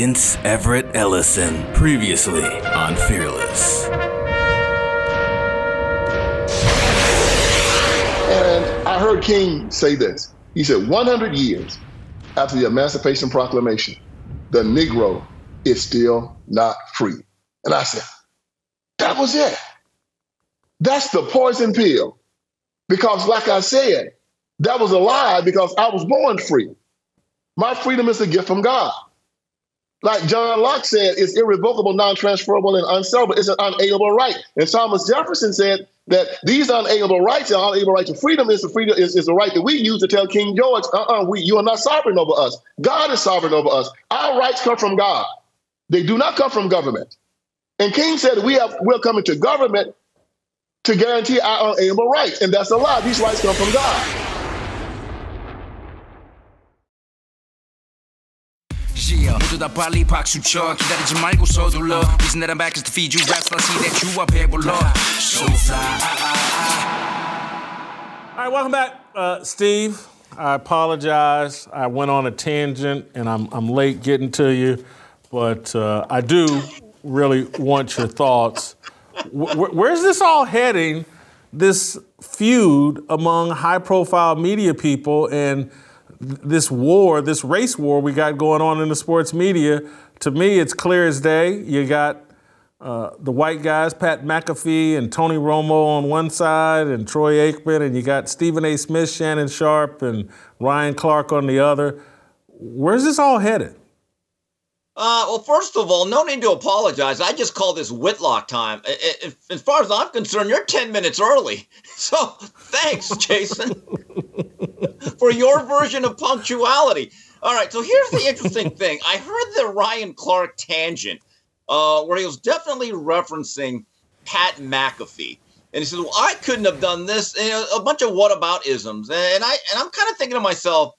Vince Everett Ellison, previously on Fearless. And I heard King say this. He said, 100 years after the Emancipation Proclamation, the Negro is still not free. And I said, that was it. That's the poison pill. Because, like I said, that was a lie because I was born free. My freedom is a gift from God like John Locke said, it's irrevocable, non-transferable, and unsellable. It's an unalienable right. And Thomas Jefferson said that these unalienable rights, the unalienable right to freedom, is the freedom is, is the right that we use to tell King George, uh-uh, we you are not sovereign over us. God is sovereign over us. Our rights come from God. They do not come from government. And King said we have we're coming to government to guarantee our unalienable rights. And that's a lie. These rights come from God. Yeah, 모두 다 빨리 박수 쳐 기다리지 말고 서둘러 Reason that I'm back is to feed you raps Let's see that you up here below So All right, welcome back, uh, Steve. I apologize. I went on a tangent and I'm, I'm late getting to you, but uh, I do really want your thoughts. W- where's this all heading? This feud among high profile media people and this war, this race war we got going on in the sports media, to me, it's clear as day. You got uh, the white guys, Pat McAfee and Tony Romo on one side, and Troy Aikman, and you got Stephen A. Smith, Shannon Sharpe, and Ryan Clark on the other. Where's this all headed? Uh, well, first of all, no need to apologize. I just call this Whitlock time. As far as I'm concerned, you're 10 minutes early. So thanks, Jason, for your version of punctuality. All right, so here's the interesting thing. I heard the Ryan Clark tangent uh, where he was definitely referencing Pat McAfee. And he says, "Well, I couldn't have done this." And a bunch of whataboutisms, and I and I'm kind of thinking to myself,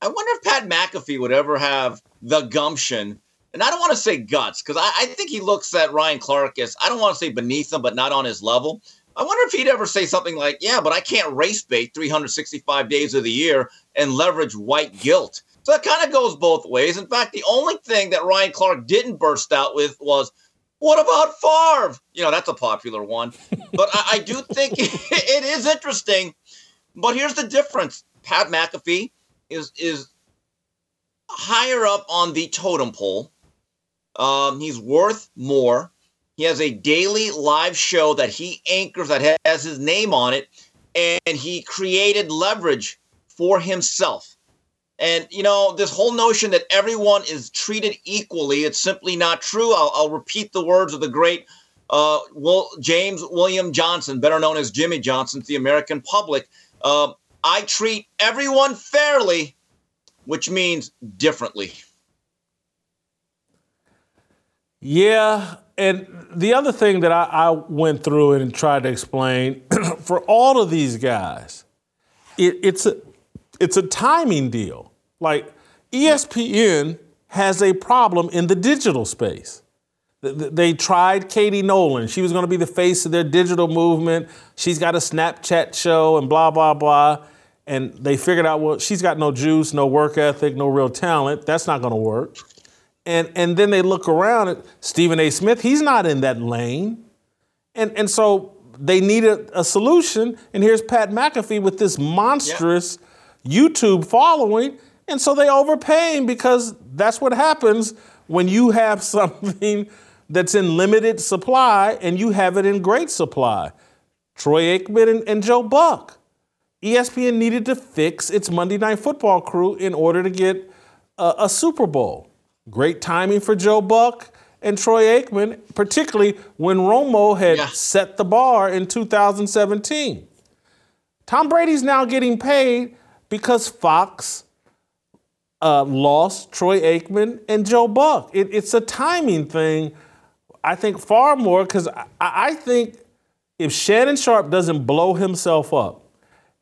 I wonder if Pat McAfee would ever have the gumption and I don't want to say guts because I, I, think he looks at Ryan Clark as I don't want to say beneath him, but not on his level. I wonder if he'd ever say something like, "Yeah, but I can't race bait 365 days of the year and leverage white guilt." So it kind of goes both ways. In fact, the only thing that Ryan Clark didn't burst out with was, "What about Favre?" You know, that's a popular one. but I, I do think it is interesting. But here's the difference: Pat McAfee is is higher up on the totem pole um, he's worth more. He has a daily live show that he anchors that has his name on it, and he created leverage for himself. And you know, this whole notion that everyone is treated equally, it's simply not true. I'll, I'll repeat the words of the great uh, Will, James William Johnson, better known as Jimmy Johnson to the American public. Uh, I treat everyone fairly, which means differently. Yeah, and the other thing that I, I went through and tried to explain for all of these guys, it, it's a it's a timing deal. Like ESPN has a problem in the digital space. They tried Katie Nolan. She was going to be the face of their digital movement. She's got a Snapchat show and blah, blah, blah. And they figured out, well, she's got no juice, no work ethic, no real talent. That's not going to work. And, and then they look around at Stephen A. Smith, he's not in that lane. And, and so they needed a solution. And here's Pat McAfee with this monstrous YouTube following. And so they overpay him because that's what happens when you have something that's in limited supply and you have it in great supply. Troy Aikman and, and Joe Buck. ESPN needed to fix its Monday Night Football crew in order to get a, a Super Bowl. Great timing for Joe Buck and Troy Aikman, particularly when Romo had yeah. set the bar in 2017. Tom Brady's now getting paid because Fox uh, lost Troy Aikman and Joe Buck. It, it's a timing thing, I think, far more because I, I think if Shannon Sharpe doesn't blow himself up,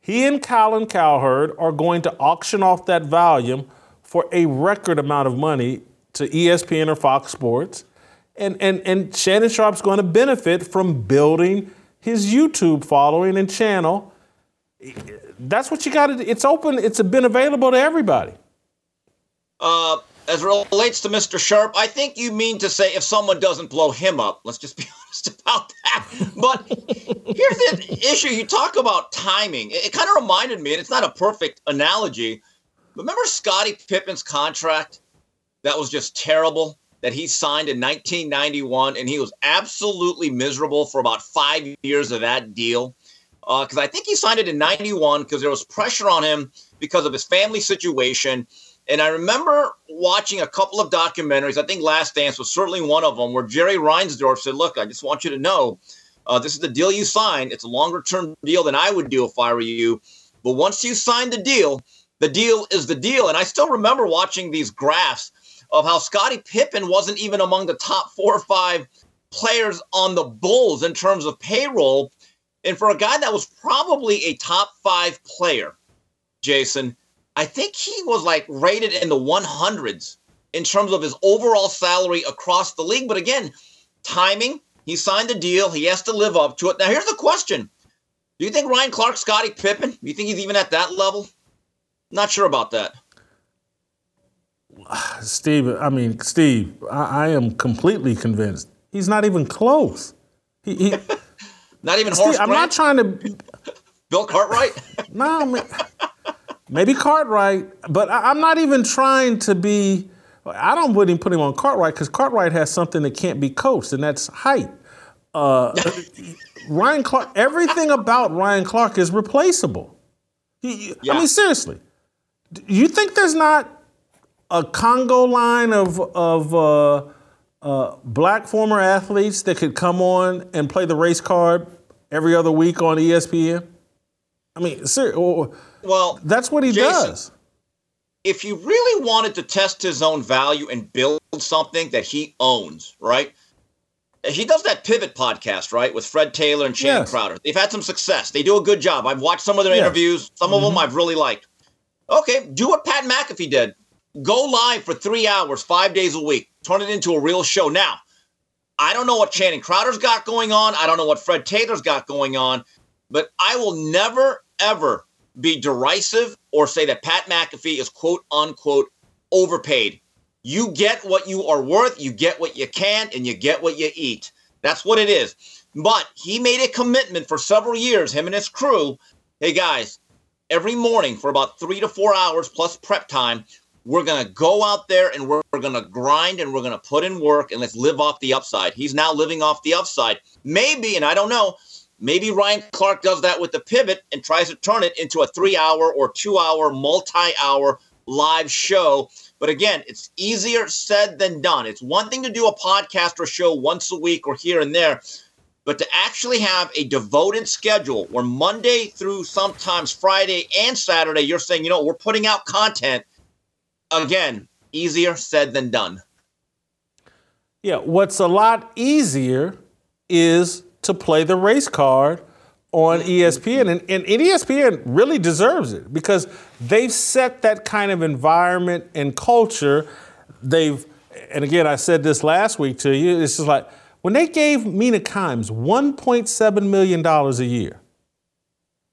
he and Colin Cowherd are going to auction off that volume for a record amount of money to ESPN or Fox Sports. And, and, and Shannon Sharpe's going to benefit from building his YouTube following and channel. That's what you got to do. It's open, it's been available to everybody. Uh, as relates to Mr. Sharpe, I think you mean to say if someone doesn't blow him up. Let's just be honest about that. But here's the issue: you talk about timing. It, it kind of reminded me, and it's not a perfect analogy. Remember Scottie Pippen's contract? That was just terrible. That he signed in 1991, and he was absolutely miserable for about five years of that deal. Because uh, I think he signed it in 91 because there was pressure on him because of his family situation and I remember watching a couple of documentaries. I think Last Dance was certainly one of them, where Jerry Reinsdorf said, "Look, I just want you to know, uh, this is the deal you signed. It's a longer term deal than I would do if I were you. But once you sign the deal, the deal is the deal." And I still remember watching these graphs of how Scottie Pippen wasn't even among the top four or five players on the Bulls in terms of payroll. And for a guy that was probably a top five player, Jason, I think he was like rated in the 100s in terms of his overall salary across the league. But again, timing, he signed a deal, he has to live up to it. Now, here's the question Do you think Ryan Clark, Scottie Pippen, do you think he's even at that level? Not sure about that. Steve, I mean, Steve, I, I am completely convinced he's not even close. He, he not even Steve, I'm not trying to. Bill Cartwright? no, maybe Cartwright, but I, am not even trying to be. I don't wouldn't put him on Cartwright because Cartwright has something that can't be coached, and that's height. Uh, Ryan Clark, everything about Ryan Clark is replaceable. He, yeah. I mean, seriously, you think there's not a Congo line of of uh, uh, black former athletes that could come on and play the race card every other week on ESPN? I mean, sir, well, that's what he Jason, does. If you really wanted to test his own value and build something that he owns, right? He does that pivot podcast, right, with Fred Taylor and Shane yes. Crowder. They've had some success. They do a good job. I've watched some of their yes. interviews. Some of mm-hmm. them I've really liked. Okay, do what Pat McAfee did. Go live for three hours, five days a week. Turn it into a real show. Now, I don't know what Channing Crowder's got going on. I don't know what Fred Taylor's got going on, but I will never, ever be derisive or say that Pat McAfee is quote unquote overpaid. You get what you are worth, you get what you can, and you get what you eat. That's what it is. But he made a commitment for several years, him and his crew. Hey guys, every morning for about three to four hours plus prep time, we're going to go out there and we're, we're going to grind and we're going to put in work and let's live off the upside. He's now living off the upside. Maybe, and I don't know, Maybe Ryan Clark does that with the pivot and tries to turn it into a three hour or two hour, multi hour live show. But again, it's easier said than done. It's one thing to do a podcast or show once a week or here and there, but to actually have a devoted schedule where Monday through sometimes Friday and Saturday, you're saying, you know, we're putting out content. Again, easier said than done. Yeah, what's a lot easier is to play the race card on ESPN. And, and, ESPN really deserves it because they've set that kind of environment and culture. They've, and again, I said this last week to you, it's just like when they gave Mina Kimes $1.7 million a year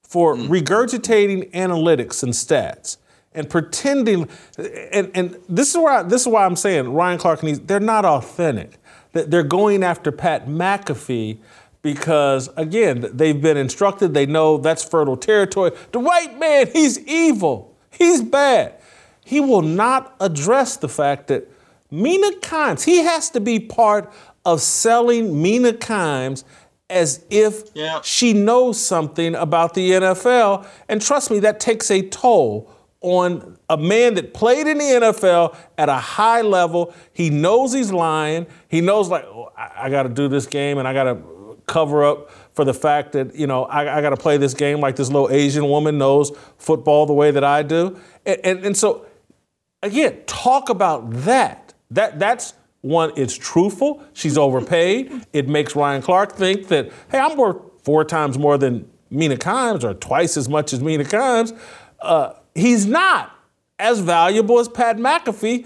for mm. regurgitating analytics and stats and pretending, and, and this is why this is why I'm saying Ryan Clark and he's, they're not authentic. They're going after Pat McAfee because again, they've been instructed, they know that's fertile territory. The white man, he's evil, he's bad. He will not address the fact that Mina Kimes, he has to be part of selling Mina Kimes as if yeah. she knows something about the NFL. And trust me, that takes a toll on a man that played in the NFL at a high level. He knows he's lying. He knows, like, oh, I, I got to do this game and I got to cover up for the fact that, you know, I, I got to play this game like this little Asian woman knows football the way that I do. And, and, and so, again, talk about that. That that's one. It's truthful. She's overpaid. it makes Ryan Clark think that hey, I'm worth four times more than Mina Kimes or twice as much as Mina Kimes. Uh, he's not as valuable as Pat McAfee.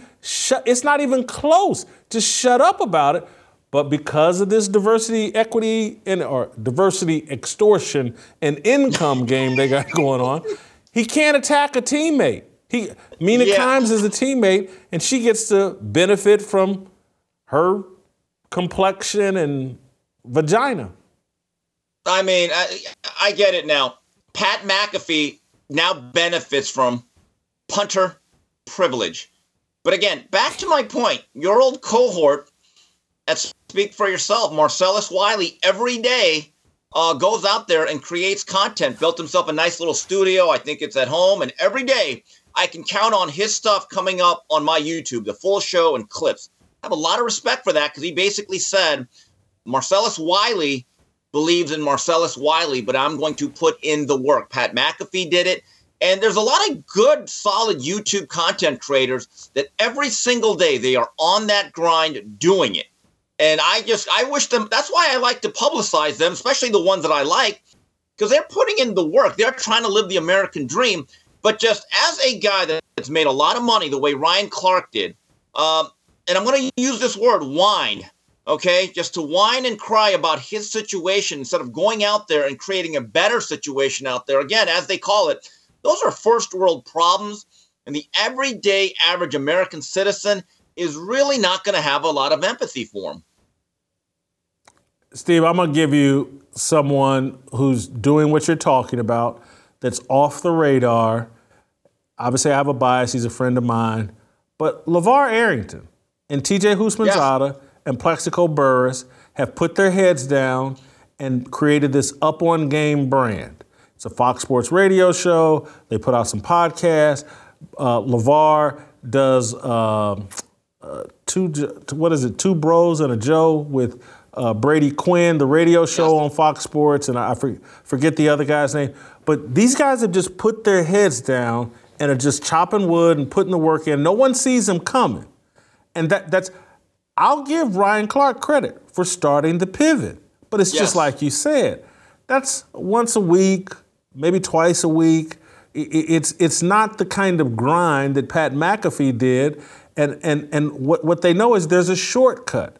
it's not even close. Just shut up about it. But because of this diversity, equity, and or diversity extortion and income game they got going on, he can't attack a teammate. He Mina yeah. Kimes is a teammate, and she gets to benefit from her complexion and vagina. I mean, I, I get it now. Pat McAfee now benefits from punter privilege. But again, back to my point, your old cohort at Speak for Yourself, Marcellus Wiley, every day uh, goes out there and creates content, built himself a nice little studio. I think it's at home. And every day I can count on his stuff coming up on my YouTube, the full show and clips. I have a lot of respect for that because he basically said, Marcellus Wiley believes in Marcellus Wiley, but I'm going to put in the work. Pat McAfee did it. And there's a lot of good, solid YouTube content creators that every single day they are on that grind doing it. And I just, I wish them, that's why I like to publicize them, especially the ones that I like, because they're putting in the work. They're trying to live the American dream. But just as a guy that's made a lot of money the way Ryan Clark did, um, and I'm going to use this word, whine, okay? Just to whine and cry about his situation instead of going out there and creating a better situation out there. Again, as they call it, those are first world problems. And the everyday average American citizen is really not going to have a lot of empathy for him. Steve, I'm going to give you someone who's doing what you're talking about that's off the radar. Obviously, I have a bias. He's a friend of mine. But LaVar Arrington and TJ Houshmandzadeh yes. And Plaxico Burress have put their heads down and created this up on game brand. It's a Fox Sports radio show. They put out some podcasts. Uh, LaVar does uh, uh, two, what is it, Two Bros and a Joe with uh, Brady Quinn, the radio show on Fox Sports, and I forget the other guy's name. But these guys have just put their heads down and are just chopping wood and putting the work in. No one sees them coming. And that, that's, I'll give Ryan Clark credit for starting the pivot. But it's yes. just like you said. That's once a week, maybe twice a week. It's, it's not the kind of grind that Pat McAfee did. And, and, and what, what they know is there's a shortcut.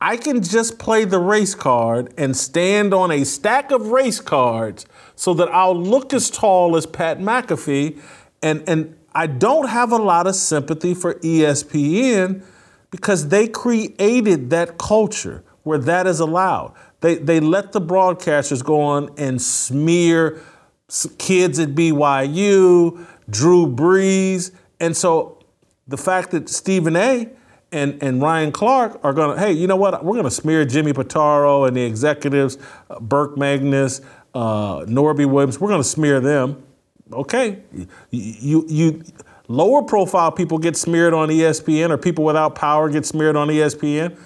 I can just play the race card and stand on a stack of race cards so that I'll look as tall as Pat McAfee. And, and I don't have a lot of sympathy for ESPN because they created that culture where that is allowed. They, they let the broadcasters go on and smear kids at BYU, Drew Brees. And so the fact that Stephen A and, and Ryan Clark are going to, hey, you know what? We're going to smear Jimmy Pitaro and the executives, uh, Burke Magnus, uh, Norby Williams. We're going to smear them. Okay, you, you, you lower profile people get smeared on ESPN, or people without power get smeared on ESPN.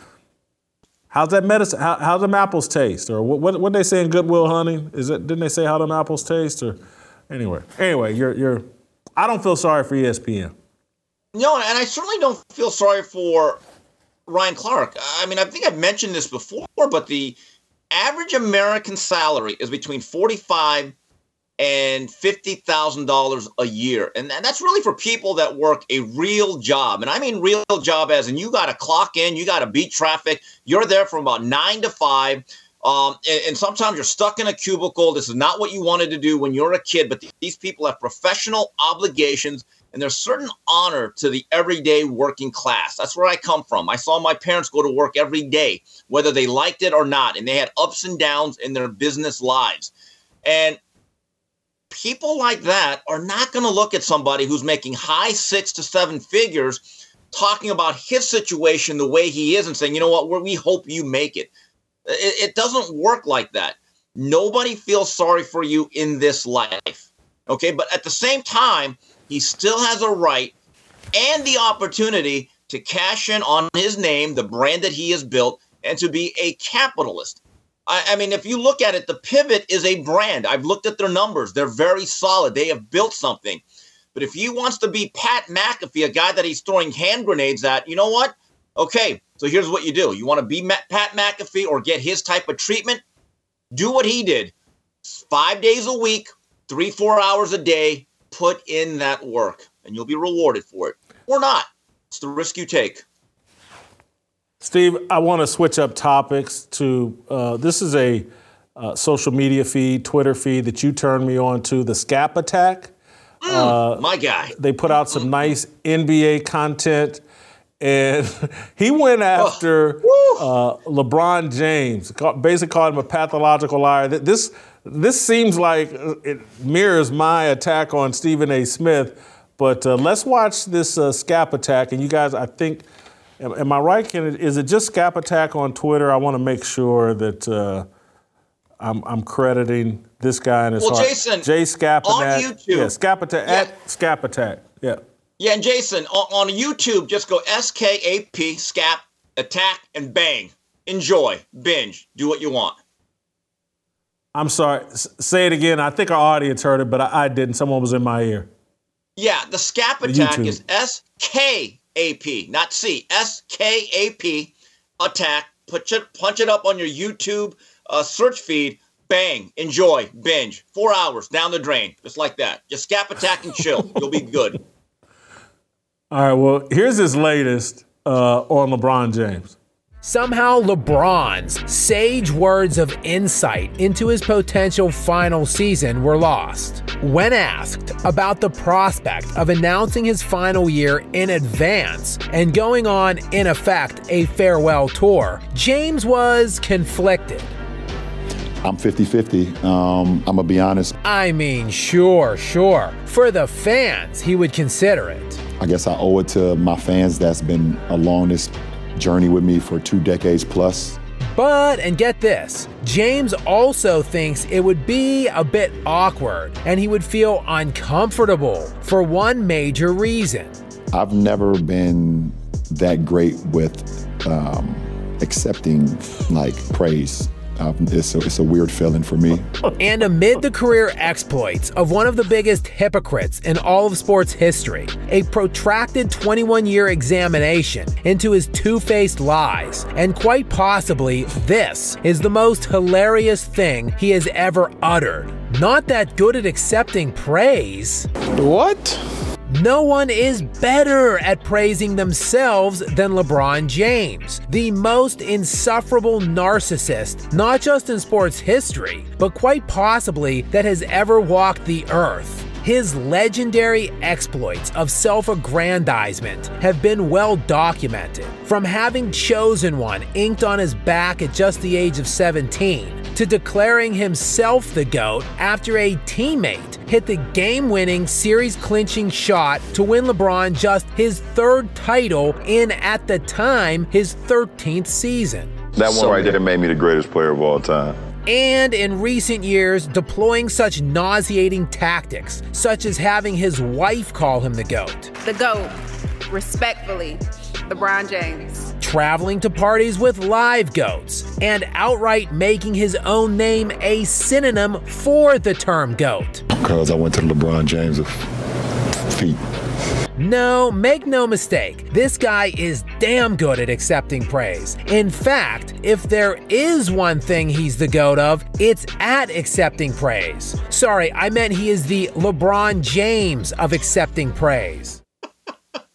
How's that medicine? How, how's them apples taste? Or what? What, what they say in Goodwill Hunting? Is it? Didn't they say how them apples taste? Or anyway, anyway, you're you're. I don't feel sorry for ESPN. No, and I certainly don't feel sorry for Ryan Clark. I mean, I think I've mentioned this before, but the average American salary is between forty-five and fifty thousand dollars a year, and that's really for people that work a real job, and I mean real job as in you got to clock in, you got to beat traffic, you're there from about nine to five. Um, and, and, sometimes you're stuck in a cubicle. This is not what you wanted to do when you're a kid, but these people have professional obligations and there's certain honor to the everyday working class. That's where I come from. I saw my parents go to work every day, whether they liked it or not, and they had ups and downs in their business lives. And people like that are not going to look at somebody who's making high six to seven figures talking about his situation the way he is and saying, you know what, we hope you make it. It, it doesn't work like that. Nobody feels sorry for you in this life. Okay. But at the same time, he still has a right and the opportunity to cash in on his name, the brand that he has built, and to be a capitalist. I, I, mean, if you look at it, the pivot is a brand. I've looked at their numbers, they're very solid. They have built something. But if he wants to be Pat McAfee, a guy that he's throwing hand grenades at, you know what? Okay, so here's what you do. You want to be Pat McAfee or get his type of treatment? Do what he did. Five days a week, three, four hours a day, put in that work, and you'll be rewarded for it. Or not. It's the risk you take. Steve, I want to switch up topics to uh, this is a uh, social media feed, Twitter feed that you turned me on to, the Skap Attack. Mm, uh, my guy. They put out some nice NBA content, and he went oh, after oh, LeBron James, basically called him a pathological liar. This this seems like it mirrors my attack on Stephen A. Smith. But uh, let's watch this uh, Skap Attack, and you guys, I think. Am, am I right? Can it, is it just Skap Attack on Twitter? I want to make sure that uh, I'm, I'm crediting this guy and his well, heart. Jason, Jay Scap on YouTube, yeah, Skap Attack yeah. at Skap Attack, yeah. Yeah, and Jason on, on YouTube, just go S K A P Skap Attack and bang, enjoy, binge, do what you want. I'm sorry. Say it again. I think our audience heard it, but I, I didn't. Someone was in my ear. Yeah, the Skap Attack is S K A P, not C. S K A P Attack. Put it, punch it up on your YouTube uh, search feed. Bang, enjoy, binge. Four hours down the drain, just like that. Just Skap Attack and chill. You'll be good. All right. Well, here's his latest uh, on LeBron James. Somehow, LeBron's sage words of insight into his potential final season were lost. When asked about the prospect of announcing his final year in advance and going on, in effect, a farewell tour, James was conflicted. I'm 50 50. Um, I'm going to be honest. I mean, sure, sure. For the fans, he would consider it. I guess I owe it to my fans that's been along this journey with me for two decades plus. But, and get this, James also thinks it would be a bit awkward and he would feel uncomfortable for one major reason. I've never been that great with um, accepting like praise. Um, it's, a, it's a weird feeling for me. and amid the career exploits of one of the biggest hypocrites in all of sports history, a protracted 21 year examination into his two faced lies, and quite possibly this is the most hilarious thing he has ever uttered. Not that good at accepting praise. What? No one is better at praising themselves than LeBron James, the most insufferable narcissist, not just in sports history, but quite possibly that has ever walked the earth. His legendary exploits of self aggrandizement have been well documented, from having chosen one inked on his back at just the age of 17 to declaring himself the GOAT after a teammate hit the game winning, series clinching shot to win LeBron just his third title in, at the time, his 13th season. That one so right there made me the greatest player of all time. And in recent years, deploying such nauseating tactics, such as having his wife call him the GOAT. The GOAT, respectfully, LeBron James. Traveling to parties with live goats, and outright making his own name a synonym for the term GOAT. Because I went to LeBron James' feet. No, make no mistake, this guy is damn good at accepting praise. In fact, if there is one thing he's the goat of, it's at accepting praise. Sorry, I meant he is the LeBron James of accepting praise.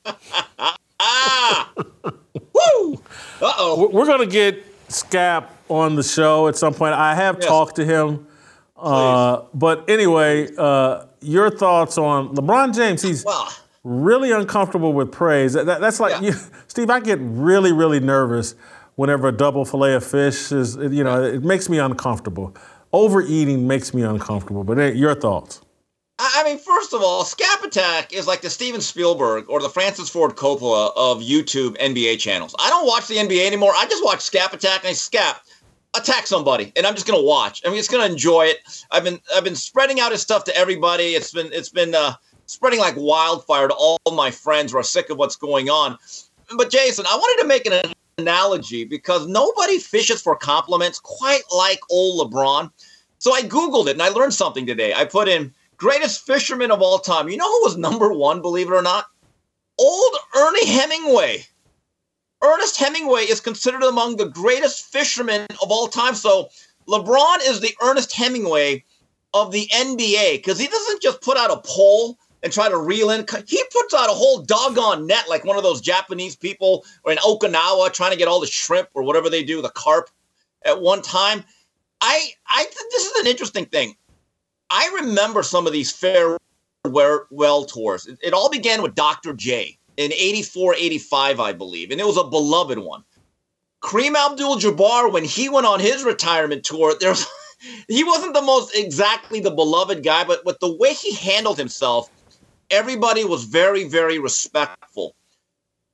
Woo! Uh oh. We're going to get Skap on the show at some point. I have yes. talked to him. Uh, but anyway, uh, your thoughts on LeBron James? He's really uncomfortable with praise. That, that's like, yeah. you, Steve, I get really, really nervous whenever a double fillet of fish is, you know, it makes me uncomfortable. Overeating makes me uncomfortable. But your thoughts? I mean, first of all, Skap Attack is like the Steven Spielberg or the Francis Ford Coppola of YouTube NBA channels. I don't watch the NBA anymore. I just watch Skap Attack and I Skap attack somebody, and I'm just gonna watch. I'm just gonna enjoy it. I've been I've been spreading out his stuff to everybody. It's been it's been uh, spreading like wildfire to all my friends who are sick of what's going on. But Jason, I wanted to make an analogy because nobody fishes for compliments quite like old LeBron. So I googled it and I learned something today. I put in greatest fisherman of all time. You know who was number one, believe it or not? Old Ernie Hemingway. Ernest Hemingway is considered among the greatest fishermen of all time. So LeBron is the Ernest Hemingway of the NBA because he doesn't just put out a pole and try to reel in. He puts out a whole doggone net like one of those Japanese people or in Okinawa trying to get all the shrimp or whatever they do, the carp at one time. I I this is an interesting thing. I remember some of these farewell tours. It, it all began with Dr. J in 84, 85, I believe, and it was a beloved one. Kareem Abdul-Jabbar, when he went on his retirement tour, there's he wasn't the most exactly the beloved guy, but with the way he handled himself, everybody was very, very respectful.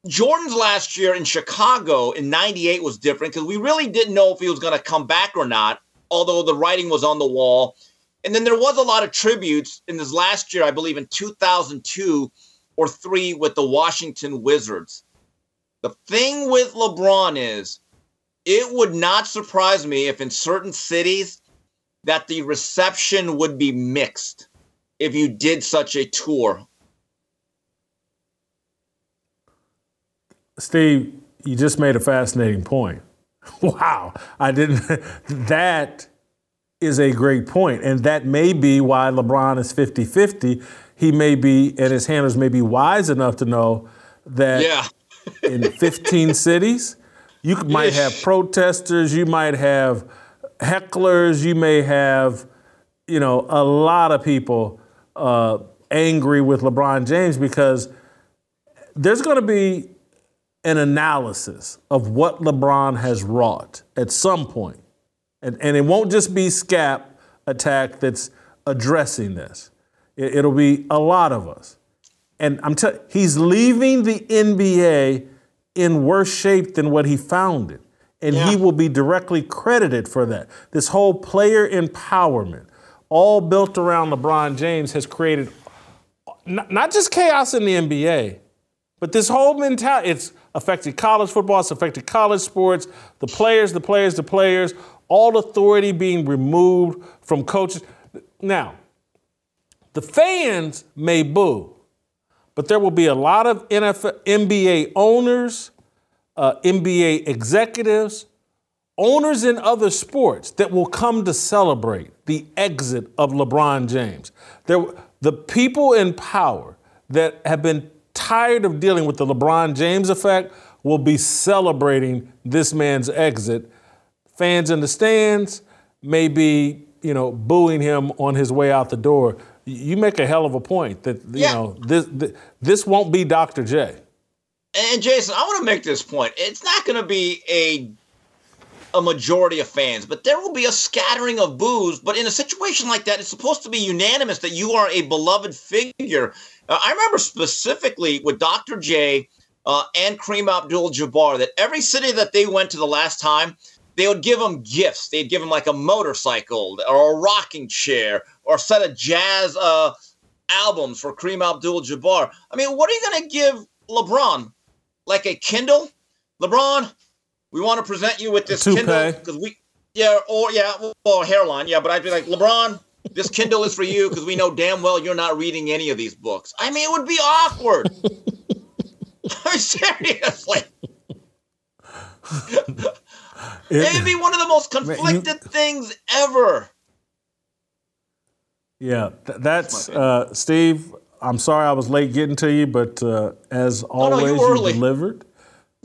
Jordan's last year in Chicago in 98 was different because we really didn't know if he was going to come back or not, although the writing was on the wall. And then there was a lot of tributes in this last year, I believe in 2002 or three with the Washington Wizards. The thing with LeBron is it would not surprise me if in certain cities that the reception would be mixed if you did such a tour Steve, you just made a fascinating point. Wow, I didn't. that is a great point, and that may be why LeBron is 50-50. He may be, and his handlers may be wise enough to know that yeah. in 15 cities, you might have protesters, you might have hecklers, you may have, you know, a lot of people uh, angry with LeBron James because there's going to be an analysis of what LeBron has wrought at some point. And, and it won't just be SKAP attack that's addressing this. It, will be a lot of us. And I'm telling he's leaving the NBA in worse shape than what he found it. And yeah. he will be directly credited for that. This whole player empowerment, all built around LeBron James, has created not, not just chaos in the NBA, but this whole mentality. It's affected college football, it's affected college sports, the players, the players, the players, all authority being removed from coaches. Now, the fans may boo, but there will be a lot of NFL, NBA owners, uh, NBA executives, owners in other sports that will come to celebrate the exit of LeBron James. There, the people in power that have been tired of dealing with the LeBron James effect will be celebrating this man's exit. Fans in the stands may be, you know, booing him on his way out the door. You make a hell of a point that you yeah. know this, this this won't be Dr. J. And Jason, I want to make this point. It's not going to be a a majority of fans, but there will be a scattering of boos. But in a situation like that, it's supposed to be unanimous that you are a beloved figure. Uh, I remember specifically with Dr. J uh, and Kareem Abdul Jabbar that every city that they went to the last time, they would give them gifts. They'd give them like a motorcycle or a rocking chair or a set of jazz uh, albums for Kareem Abdul Jabbar. I mean, what are you going to give LeBron? Like a Kindle? LeBron, we want to present you with this Kindle because we, yeah, or yeah, or hairline, yeah. But I'd be like, LeBron, this Kindle is for you because we know damn well you're not reading any of these books. I mean, it would be awkward. Seriously. it, would be one of the most conflicted you, things ever. Yeah, th- that's, uh, Steve. I'm sorry I was late getting to you, but uh, as always, no, no, you, you delivered.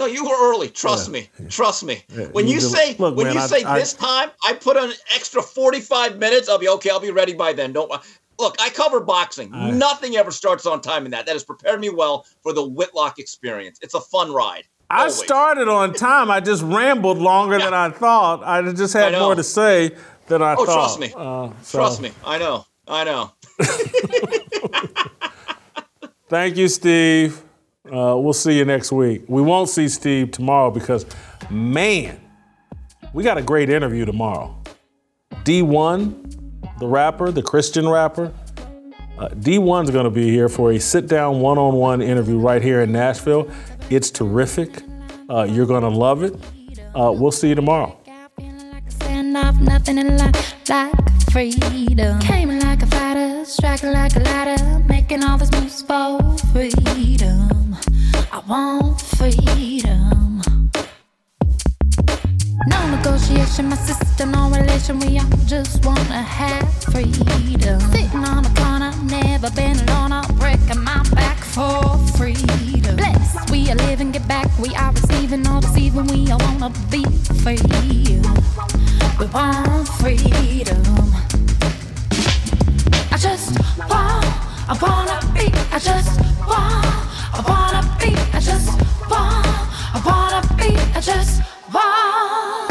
No, you were early. Trust yeah. me. Trust me. Yeah. When you, you say Look, when man, you I, say I, this I, time, I put an extra 45 minutes. I'll be okay. I'll be ready by then. Don't look. I cover boxing. Nothing ever starts on time in that. That has prepared me well for the Whitlock experience. It's a fun ride. Always. I started on time. I just rambled longer yeah. than I thought. I just had more to say than I thought. oh, thought. trust me. Uh, so. Trust me. I know. I know. Thank you, Steve. Uh, we'll see you next week. We won't see Steve tomorrow because, man, we got a great interview tomorrow. Dee-1, the rapper, the Christian rapper, uh, Dee-1's going to be here for a sit down one on one interview right here in Nashville. It's terrific. Uh, you're going to love it. Uh, we'll see you tomorrow. Nothing in life like freedom. Came like a fighter's striking like a ladder, making all this moves for freedom. I want freedom. No negotiation, my sister, no relation. We all just wanna have freedom. Sitting on a corner, never been alone. I'm breaking my back for freedom. Blessed we are living, get back. We are receiving, all deceiving. We all wanna be free. We want freedom. I just want, I wanna be. I just want, I wanna be. I just want, I wanna be. I just want.